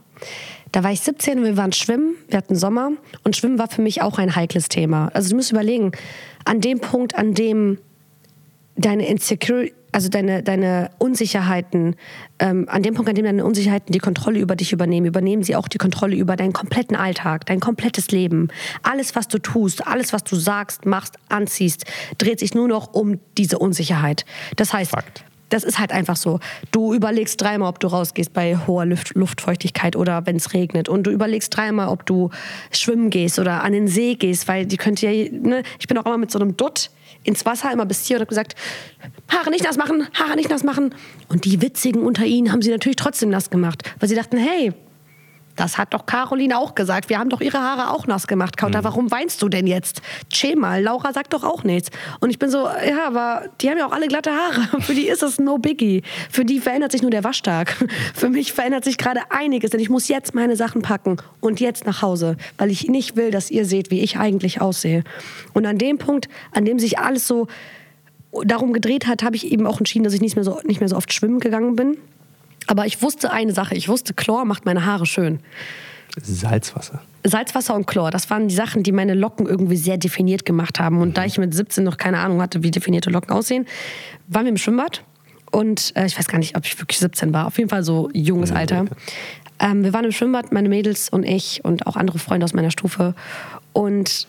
Da war ich 17 und wir waren schwimmen, wir hatten Sommer und Schwimmen war für mich auch ein heikles Thema. Also du musst überlegen, an dem Punkt, an dem deine Insecurity, also deine, deine Unsicherheiten, ähm, an dem Punkt, an dem deine Unsicherheiten die Kontrolle über dich übernehmen, übernehmen sie auch die Kontrolle über deinen kompletten Alltag, dein komplettes Leben. Alles, was du tust, alles, was du sagst, machst, anziehst, dreht sich nur noch um diese Unsicherheit. Das heißt, Fakt. Das ist halt einfach so. Du überlegst dreimal, ob du rausgehst bei hoher Luft, Luftfeuchtigkeit oder wenn es regnet. Und du überlegst dreimal, ob du schwimmen gehst oder an den See gehst, weil die könnte ja, ne? ich bin auch immer mit so einem Dutt ins Wasser, immer bis hier und habe gesagt, Haare nicht nass machen, Haare nicht nass machen. Und die Witzigen unter ihnen haben sie natürlich trotzdem nass gemacht, weil sie dachten, hey, das hat doch Caroline auch gesagt. Wir haben doch ihre Haare auch nass gemacht. Mhm. Kauter, warum weinst du denn jetzt? Chill mal, Laura sagt doch auch nichts. Und ich bin so, ja, aber die haben ja auch alle glatte Haare. Für die ist es no biggie. Für die verändert sich nur der Waschtag. Für mich verändert sich gerade einiges, denn ich muss jetzt meine Sachen packen und jetzt nach Hause, weil ich nicht will, dass ihr seht, wie ich eigentlich aussehe. Und an dem Punkt, an dem sich alles so darum gedreht hat, habe ich eben auch entschieden, dass ich nicht mehr so, nicht mehr so oft schwimmen gegangen bin. Aber ich wusste eine Sache. Ich wusste, Chlor macht meine Haare schön. Salzwasser. Salzwasser und Chlor, das waren die Sachen, die meine Locken irgendwie sehr definiert gemacht haben. Und da ich mit 17 noch keine Ahnung hatte, wie definierte Locken aussehen, waren wir im Schwimmbad. Und äh, ich weiß gar nicht, ob ich wirklich 17 war. Auf jeden Fall so junges Alter. Ähm, wir waren im Schwimmbad, meine Mädels und ich und auch andere Freunde aus meiner Stufe. Und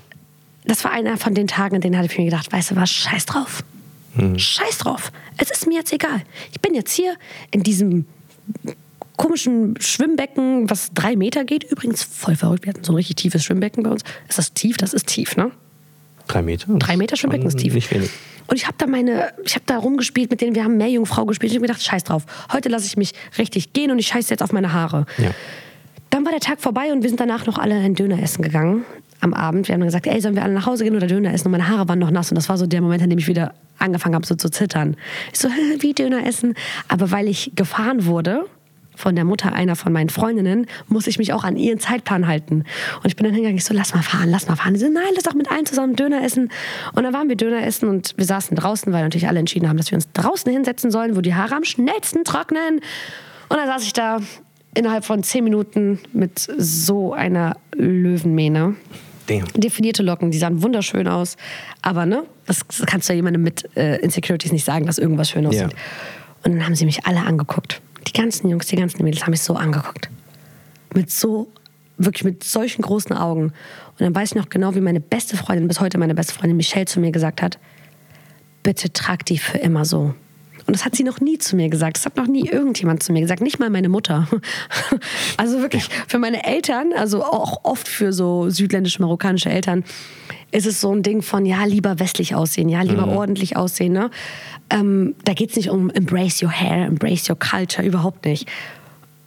das war einer von den Tagen, in denen hatte ich mir gedacht, weißt du was, scheiß drauf. Scheiß drauf. Es ist mir jetzt egal. Ich bin jetzt hier in diesem komischen Schwimmbecken, was drei Meter geht. Übrigens voll verrückt. Wir hatten so ein richtig tiefes Schwimmbecken bei uns. Ist das tief? Das ist tief, ne? Drei Meter? Drei Meter Schwimmbecken ist tief. Nicht wenig. Und ich habe da meine, ich habe da rumgespielt mit denen, wir haben mehr Jungfrau gespielt. Ich habe mir gedacht, scheiß drauf. Heute lasse ich mich richtig gehen und ich scheiße jetzt auf meine Haare. Ja. Dann war der Tag vorbei und wir sind danach noch alle einen Döner essen gegangen am Abend. Wir haben dann gesagt, ey, sollen wir alle nach Hause gehen oder Döner essen? Und meine Haare waren noch nass und das war so der Moment, an dem ich wieder angefangen habe, so zu zittern. Ich so, wie Döner essen? Aber weil ich gefahren wurde von der Mutter einer von meinen Freundinnen, muss ich mich auch an ihren Zeitplan halten. Und ich bin dann hingegangen, ich so, lass mal fahren, lass mal fahren. Die so, nein, lass doch mit allen zusammen Döner essen. Und dann waren wir Döner essen und wir saßen draußen, weil natürlich alle entschieden haben, dass wir uns draußen hinsetzen sollen, wo die Haare am schnellsten trocknen. Und dann saß ich da innerhalb von zehn Minuten mit so einer Löwenmähne. Damn. Definierte Locken, die sahen wunderschön aus. Aber ne, das kannst du ja jemandem mit äh, Insecurities nicht sagen, dass irgendwas schön aussieht. Ja. Und dann haben sie mich alle angeguckt. Die ganzen Jungs, die ganzen Mädels haben mich so angeguckt. Mit so, wirklich mit solchen großen Augen. Und dann weiß ich noch genau, wie meine beste Freundin, bis heute meine beste Freundin Michelle zu mir gesagt hat, bitte trag die für immer so. Und das hat sie noch nie zu mir gesagt. Das hat noch nie irgendjemand zu mir gesagt. Nicht mal meine Mutter. Also wirklich für meine Eltern, also auch oft für so südländische, marokkanische Eltern, ist es so ein Ding von, ja, lieber westlich aussehen, ja, lieber ordentlich aussehen. Ne? Ähm, da geht es nicht um embrace your hair, embrace your culture, überhaupt nicht.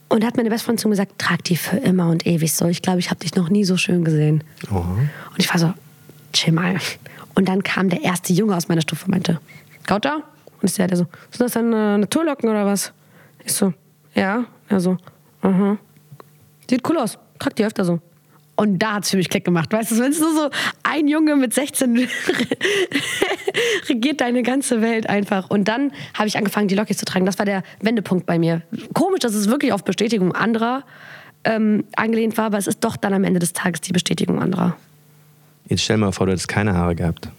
Und da hat meine beste Freundin zu mir gesagt, trag die für immer und ewig so. Ich glaube, ich habe dich noch nie so schön gesehen. Oha. Und ich war so, chill mal. Und dann kam der erste Junge aus meiner Stufe und meinte, Gauta? Und ich der so, sind das dann äh, Naturlocken oder was? Ich so, ja. Er so, aha. Sieht cool aus. Trag die öfter so. Und da hat es für mich Klick gemacht. Weißt du, wenn es nur so ein Junge mit 16 regiert deine ganze Welt einfach. Und dann habe ich angefangen, die Locke zu tragen. Das war der Wendepunkt bei mir. Komisch, dass es wirklich auf Bestätigung anderer ähm, angelehnt war, aber es ist doch dann am Ende des Tages die Bestätigung anderer. Jetzt stell mal vor, du hättest keine Haare gehabt.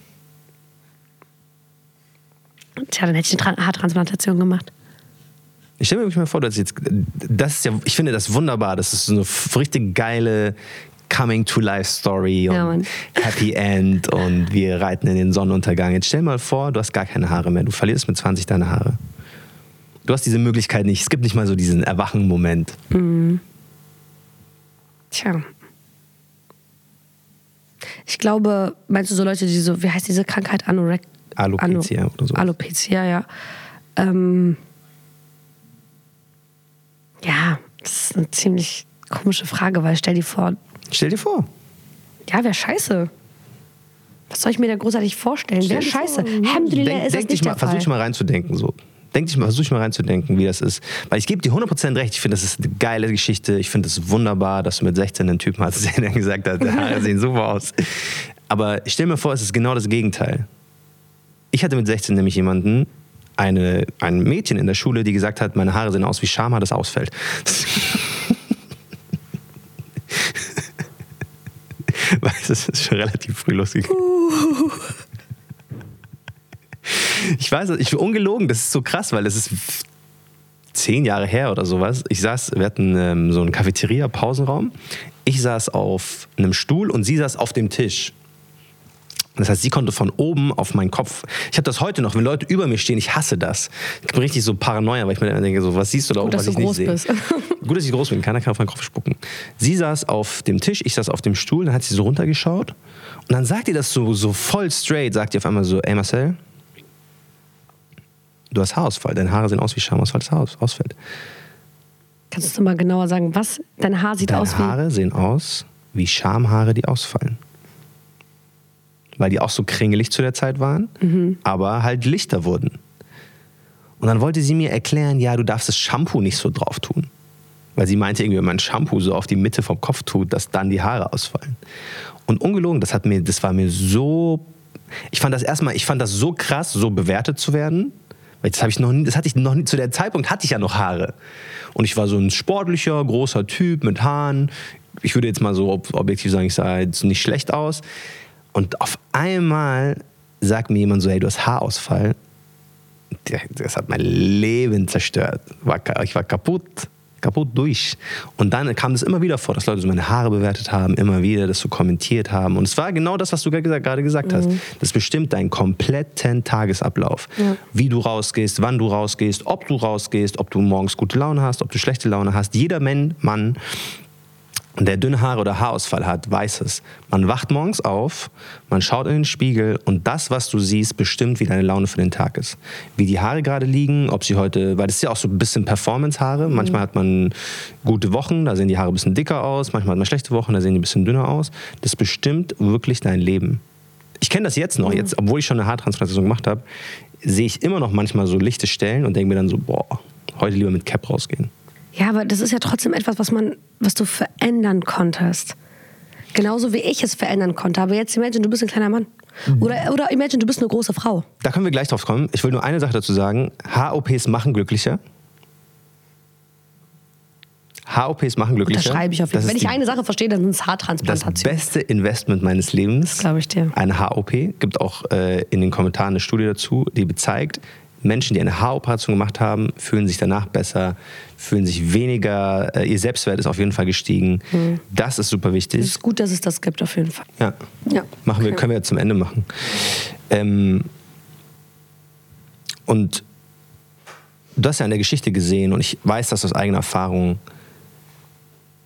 Tja, dann hätte ich eine Tra Haartransplantation gemacht. Ich stelle mir wirklich mal vor, dass jetzt, das ist ja, ich finde das wunderbar, das ist so eine richtig geile Coming-to-Life-Story und Ja, Mann. Happy End und wir reiten in den Sonnenuntergang. Jetzt stell mal vor, du hast gar keine Haare mehr, du verlierst mit 20 deine Haare. Du hast diese Möglichkeit nicht, es gibt nicht mal so diesen Erwachen-Moment. Tja. Ich glaube, meinst du so Leute, die so, wie heißt diese Krankheit? Anorek Alopecia oder so. Alopecia, ja. Ähm, ja, das ist eine ziemlich komische Frage, weil stell dir vor, Stell dir vor. ja, wäre scheiße. Was soll ich mir da großartig vorstellen? Wäre dir scheiße. Alhamdulillah denk, ist das denk dich nicht mal, der Versuch dich mal reinzudenken. So. Denk dich mal, versuch dich mal reinzudenken, wie das ist. Weil ich gebe dir 100% recht. Ich finde, das ist eine geile Geschichte. Ich finde es wunderbar, dass du mit 16 einen Typen hast, der dann gesagt hat, die Haare sehen super aus. Aber stell mir vor, es ist genau das Gegenteil. Ich hatte mit 16 nämlich jemanden, eine, ein Mädchen in der Schule, die gesagt hat, meine Haare sehen aus wie Schama, das ausfällt. Weißt du, das ist schon relativ früh losgegangen. Ich weiß, ich bin ungelogen, das ist so krass, weil das ist zehn Jahre her oder sowas. Ich saß, wir hatten ähm, so einen Cafeteria-Pausenraum. Ich saß auf einem Stuhl und sie saß auf dem Tisch. Das heißt, sie konnte von oben auf meinen Kopf. Ich habe das heute noch, wenn Leute über mir stehen, ich hasse das. Ich bin richtig so Paranoia, weil ich mir dann denke, so, was siehst du da oben, was ich nicht sehe. Gut, dass ich groß bin, keiner kann auf meinen Kopf spucken. Sie saß auf dem Tisch, ich saß auf dem Stuhl, dann hat sie so runtergeschaut und dann sagt ihr das so, so voll straight, sagt ihr auf einmal so, ey Marcel, du hast Haarausfall, deine Haare sehen aus wie Schamausfall, das Haar aus- ausfällt. Kannst du mal genauer sagen, was dein Haar sieht Deine aus wie. Haare sehen aus wie Schamhaare, die ausfallen. Weil die auch so kringelig zu der Zeit waren, Mhm. aber halt lichter wurden. Und dann wollte sie mir erklären, ja, du darfst das Shampoo nicht so drauf tun. Weil sie meinte irgendwie, wenn man Shampoo so auf die Mitte vom Kopf tut, dass dann die Haare ausfallen. Und ungelogen, das hat mir, das war mir so, ich fand das erstmal, ich fand das so krass, so bewertet zu werden. Weil das habe ich noch nie, das hatte ich noch nie, zu der Zeitpunkt hatte ich ja noch Haare. Und ich war so ein sportlicher, großer Typ mit Haaren. Ich würde jetzt mal so ob, objektiv sagen, ich sah jetzt nicht schlecht aus. Und auf einmal sagt mir jemand so, hey, du hast Haarausfall. Das hat mein Leben zerstört. Ich war kaputt, kaputt durch. Und dann kam es immer wieder vor, dass Leute so meine Haare bewertet haben, immer wieder das so kommentiert haben. Und es war genau das, was du ge- gerade gesagt hast. Das bestimmt deinen kompletten Tagesablauf. Ja. Wie du rausgehst, wann du rausgehst, ob du rausgehst, ob du morgens gute Laune hast, ob du schlechte Laune hast. Jeder Men- Mann der dünne Haare oder Haarausfall hat, weiß es. Man wacht morgens auf, man schaut in den Spiegel und das, was du siehst, bestimmt, wie deine Laune für den Tag ist. Wie die Haare gerade liegen, ob sie heute, weil das ist ja auch so ein bisschen Performance-Haare. Manchmal hat man gute Wochen, da sehen die Haare ein bisschen dicker aus. Manchmal hat man schlechte Wochen, da sehen die ein bisschen dünner aus. Das bestimmt wirklich dein Leben. Ich kenne das jetzt noch, jetzt, obwohl ich schon eine Haartransplantation gemacht habe, sehe ich immer noch manchmal so lichte Stellen und denke mir dann so, boah, heute lieber mit Cap rausgehen. Ja, aber das ist ja trotzdem etwas, was man, was du verändern konntest. Genauso wie ich es verändern konnte. Aber jetzt imagine, du bist ein kleiner Mann. Oder, oder imagine, du bist eine große Frau. Da können wir gleich drauf kommen. Ich will nur eine Sache dazu sagen. HOPs machen glücklicher. HOPs machen glücklicher. Das schreibe ich auf jeden Das Fall. Wenn ich eine Sache verstehe, dann sind es das Haartransplantationen. beste Investment meines Lebens. Glaube ich dir. Eine HOP. Gibt auch äh, in den Kommentaren eine Studie dazu, die bezeigt, Menschen, die eine Haaroperation gemacht haben, fühlen sich danach besser, fühlen sich weniger, äh, ihr Selbstwert ist auf jeden Fall gestiegen. Hm. Das ist super Es wichtig. ist gut, dass es das gibt, auf jeden Fall. Ja. Ja. Machen wir, Okay. können wir jetzt zum Ende machen. Ähm, und du hast ja in der Geschichte gesehen und ich weiß das aus eigener Erfahrung.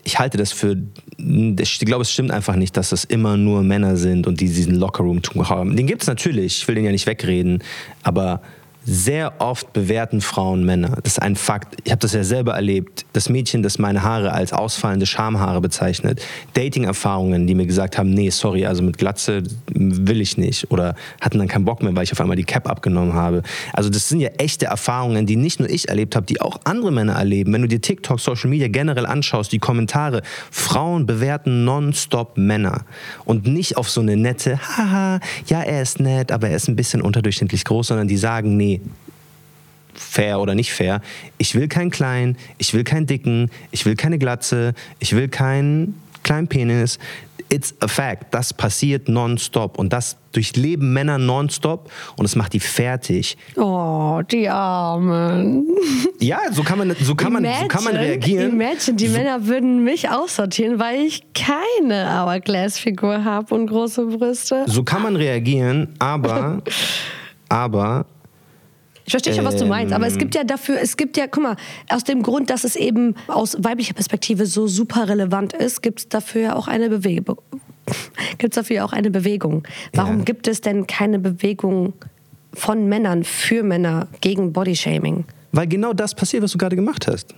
Ich halte das für, ich glaube, es stimmt einfach nicht, dass das immer nur Männer sind und die diesen Lockerroom haben. Den gibt es natürlich, ich will den ja nicht wegreden, aber sehr oft bewerten Frauen Männer. Das ist ein Fakt. Ich habe das ja selber erlebt. Das Mädchen, das meine Haare als ausfallende Schamhaare bezeichnet. Dating-Erfahrungen, die mir gesagt haben, nee, sorry, also mit Glatze will ich nicht. Oder hatten dann keinen Bock mehr, weil ich auf einmal die Cap abgenommen habe. Also das sind ja echte Erfahrungen, die nicht nur ich erlebt habe, die auch andere Männer erleben. Wenn du dir TikTok, Social Media generell anschaust, die Kommentare, Frauen bewerten nonstop Männer. Und nicht auf so eine nette, haha, ja, er ist nett, aber er ist ein bisschen unterdurchschnittlich groß, sondern die sagen, nee, fair oder nicht fair. Ich will keinen kleinen, ich will keinen dicken, ich will keine Glatze, ich will keinen kleinen Penis. It's a fact. Das passiert nonstop. Und das durchleben Männer nonstop und es macht die fertig. Oh, die Armen. Ja, so kann man, so kann man, so kann man Imagine, reagieren. Imagine, die Männer würden mich aussortieren, weil ich keine Hourglass-Figur habe und große Brüste. So kann man reagieren, aber, aber Ich verstehe schon, was du meinst, aber Ähm. es gibt ja dafür, es gibt ja, guck mal, aus dem Grund, dass es eben aus weiblicher Perspektive so super relevant ist, gibt es dafür ja auch eine Bewegung. Gibt es dafür ja auch eine Bewegung. Warum Ja. gibt es denn keine Bewegung von Männern für Männer gegen Bodyshaming? Weil genau das passiert, was du gerade gemacht hast.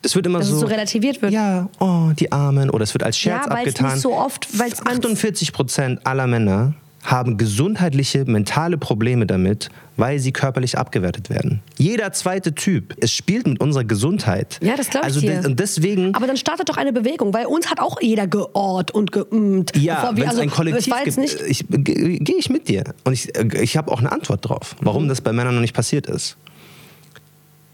Es wird immer Dass so, es so relativiert wird. Ja, oh, die Armen. Oder es wird als Scherz Ja, abgetan. nicht so oft- weil's man- 48 Prozent aller Männer haben gesundheitliche, mentale Probleme damit, weil sie körperlich abgewertet werden. Jeder zweite Typ. Es spielt mit unserer Gesundheit. Ja, das glaube ich also dir. Und deswegen, Aber dann startet doch eine Bewegung, weil uns hat auch jeder geort und geümt. ja, wenn es also, ein Kollektiv gibt, ich, ge- gehe ich mit dir. Und ich, ich habe auch eine Antwort drauf, warum das bei Männern noch nicht passiert ist.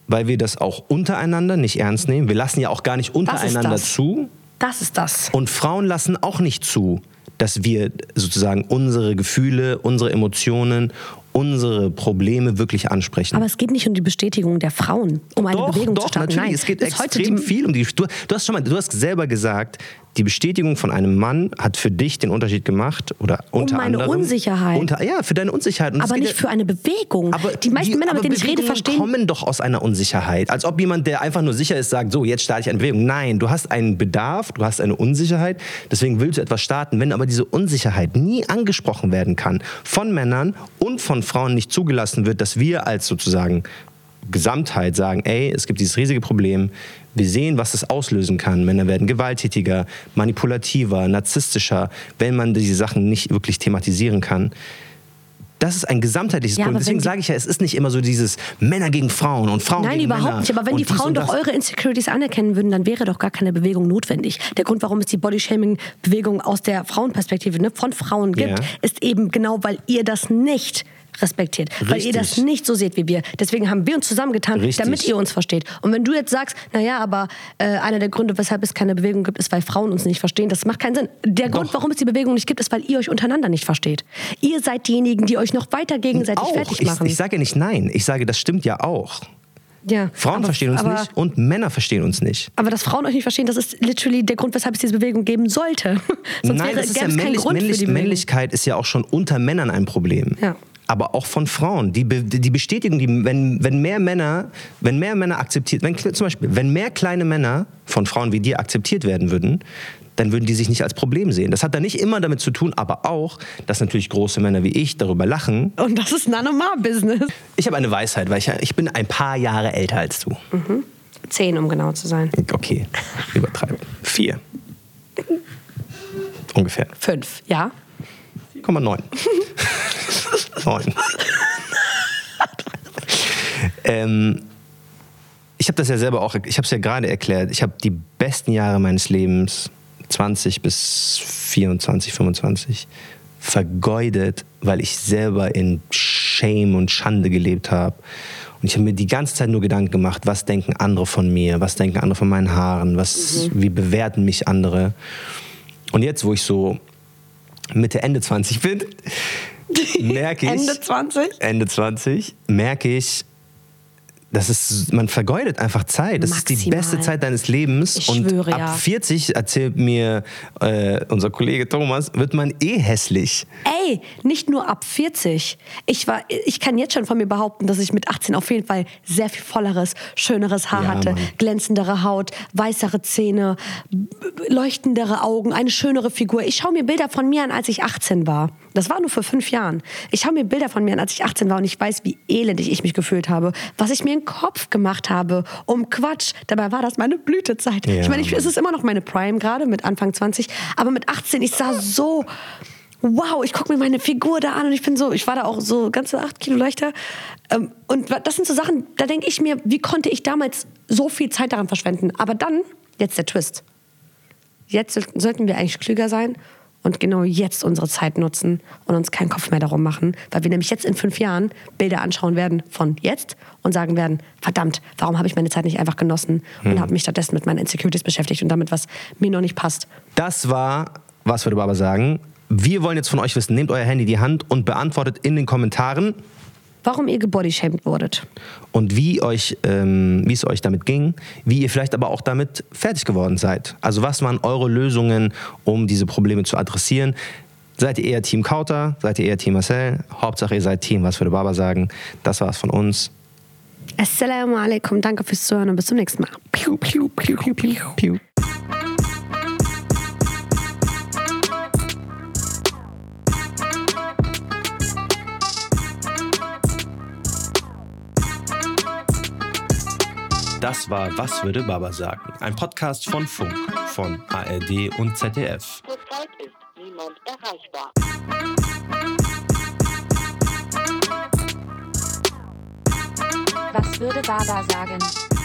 Weil wir das auch untereinander nicht ernst nehmen. Wir lassen ja auch gar nicht untereinander das. zu. Das ist das. Und Frauen lassen auch nicht zu, dass wir sozusagen unsere Gefühle, unsere Emotionen, unsere Probleme wirklich ansprechen. Aber es geht nicht um die Bestätigung der Frauen, um eine doch, Bewegung doch, zu starten. natürlich. Nein, es geht extrem die, viel um die. Du, du hast schon mal, du hast selber gesagt, die Bestätigung von einem Mann hat für dich den Unterschied gemacht oder unter meine anderem Unsicherheit. Unter, ja, für deine Unsicherheit. Und aber nicht ja- für eine Bewegung. aber die meisten Männer, aber mit denen ich rede, verstehen. kommen doch aus einer Unsicherheit. Als ob jemand, der einfach nur sicher ist, sagt, so, jetzt starte ich eine Bewegung. Nein, du hast einen Bedarf, du hast eine Unsicherheit, deswegen willst du etwas starten. Wenn aber diese Unsicherheit nie angesprochen werden kann von Männern und von Frauen nicht zugelassen wird, dass wir als sozusagen Gesamtheit sagen, ey, es gibt dieses riesige Problem, wir sehen, was das auslösen kann. Männer werden gewalttätiger, manipulativer, narzisstischer, wenn man diese Sachen nicht wirklich thematisieren kann. Das ist ein gesamtheitliches Ja, Problem. Deswegen sage ich ja, es ist nicht immer so dieses Männer gegen Frauen und Frauen Nein, gegen überhaupt Männer. nicht. Aber wenn die Frauen doch eure Insecurities anerkennen würden, dann wäre doch gar keine Bewegung notwendig. Der Grund, warum es die Bodyshaming-Bewegung aus der Frauenperspektive ne, von Frauen gibt, Ja. ist eben genau, weil ihr das nicht respektiert. Weil ihr das Richtig. nicht so seht wie wir. Deswegen haben wir uns zusammengetan, Richtig. damit ihr uns versteht. Und wenn du jetzt sagst, naja, aber äh, einer der Gründe, weshalb es keine Bewegung gibt, ist, weil Frauen uns nicht verstehen, das macht keinen Sinn. Der Grund, Doch. warum es die Bewegung nicht gibt, ist, weil ihr euch untereinander nicht versteht. Ihr seid diejenigen, die euch noch weiter gegenseitig auch. fertig Ich, machen. ich sage ja nicht nein. Ich sage, das stimmt ja auch. ja, Frauen aber- verstehen uns aber, nicht und Männer verstehen uns nicht. Aber dass Frauen euch nicht verstehen, das ist literally der Grund, weshalb es diese Bewegung geben sollte. Sonst Nein, wäre, das ist ja männlich, Grund männlich, für die Bewegung. Männlichkeit ist ja auch schon unter Männern ein Problem. Ja. Aber auch von Frauen. Die, die Bestätigung, die, wenn, wenn mehr Männer, wenn mehr Männer akzeptiert, wenn zum Beispiel, wenn mehr kleine Männer von Frauen wie dir akzeptiert werden würden, dann würden die sich nicht als Problem sehen. Das hat dann nicht immer damit zu tun, aber auch, dass natürlich große Männer wie ich darüber lachen. Und das ist none of my business. Ich habe eine Weisheit, weil ich, ich bin ein paar Jahre älter als du. Zehn, um genau zu sein. Okay, übertreiben. Vier. Ungefähr. Fünf, ja? 4,9. 9. ähm, ich ich habe das ja selber auch, ich habe es ja gerade erklärt, ich habe die besten Jahre meines Lebens, 20 bis 24, 25, vergeudet, weil ich selber in Shame und Schande gelebt habe. Und ich habe mir die ganze Zeit nur Gedanken gemacht, was denken andere von mir, was denken andere von meinen Haaren, was, mhm. wie bewerten mich andere. Und jetzt, wo ich so Mitte, Ende 20 bin, merke ich. Ende 20? Ende 20, merke ich, das ist, man vergeudet einfach Zeit. Das Maximal. ist die beste Zeit deines Lebens. Ich und schwöre, ab ja. 40, erzählt mir äh, unser Kollege Thomas, wird man eh hässlich. Ey, nicht nur ab 40. Ich, war, ich kann jetzt schon von mir behaupten, dass ich mit 18 auf jeden Fall sehr viel volleres, schöneres Haar Ja, hatte, Mann. glänzendere Haut, weißere Zähne, leuchtendere Augen, eine schönere Figur. Ich schaue mir Bilder von mir an, als ich 18 war. Das war nur vor fünf Jahren. Ich schaue mir Bilder von mir an, als ich 18 war und ich weiß, wie elendig ich mich gefühlt habe, was ich mir den Kopf gemacht habe, um Quatsch. Dabei war das meine Blütezeit. Ja, ich meine, ich, es ist immer noch meine Prime gerade mit Anfang 20, aber mit 18, ich sah so wow, ich gucke mir meine Figur da an und ich bin so, ich war da auch so ganze acht Kilo leichter. Ähm, und das sind so Sachen, da denke ich mir, wie konnte ich damals so viel Zeit daran verschwenden? Aber dann, jetzt der Twist. Jetzt sollten wir eigentlich klüger sein und genau jetzt unsere Zeit nutzen und uns keinen Kopf mehr darum machen, weil wir nämlich jetzt in fünf Jahren Bilder anschauen werden von jetzt und sagen werden, verdammt, warum habe ich meine Zeit nicht einfach genossen und habe mich stattdessen mit meinen Insecurities beschäftigt und damit, was mir noch nicht passt. Das war, was würde Baba sagen? Wir wollen jetzt von euch wissen, nehmt euer Handy in die Hand und beantwortet in den Kommentaren Warum ihr gebodyshamed wurdet. und wie, euch, ähm, wie es euch damit ging, wie ihr vielleicht aber auch damit fertig geworden seid. Also was waren eure Lösungen, um diese Probleme zu adressieren? Seid ihr eher Team Kauter? Seid ihr eher Team Marcel? Hauptsache ihr seid Team, was würde Baba sagen? Das war's von uns. Assalamu alaikum, danke fürs Zuhören und bis zum nächsten Mal. Piu, piu, piu, piu, piu. Piu. Das war Was würde Baba sagen? Ein Podcast von Funk, von ARD und ZDF. Zurzeit ist niemand erreichbar. Was würde Baba sagen?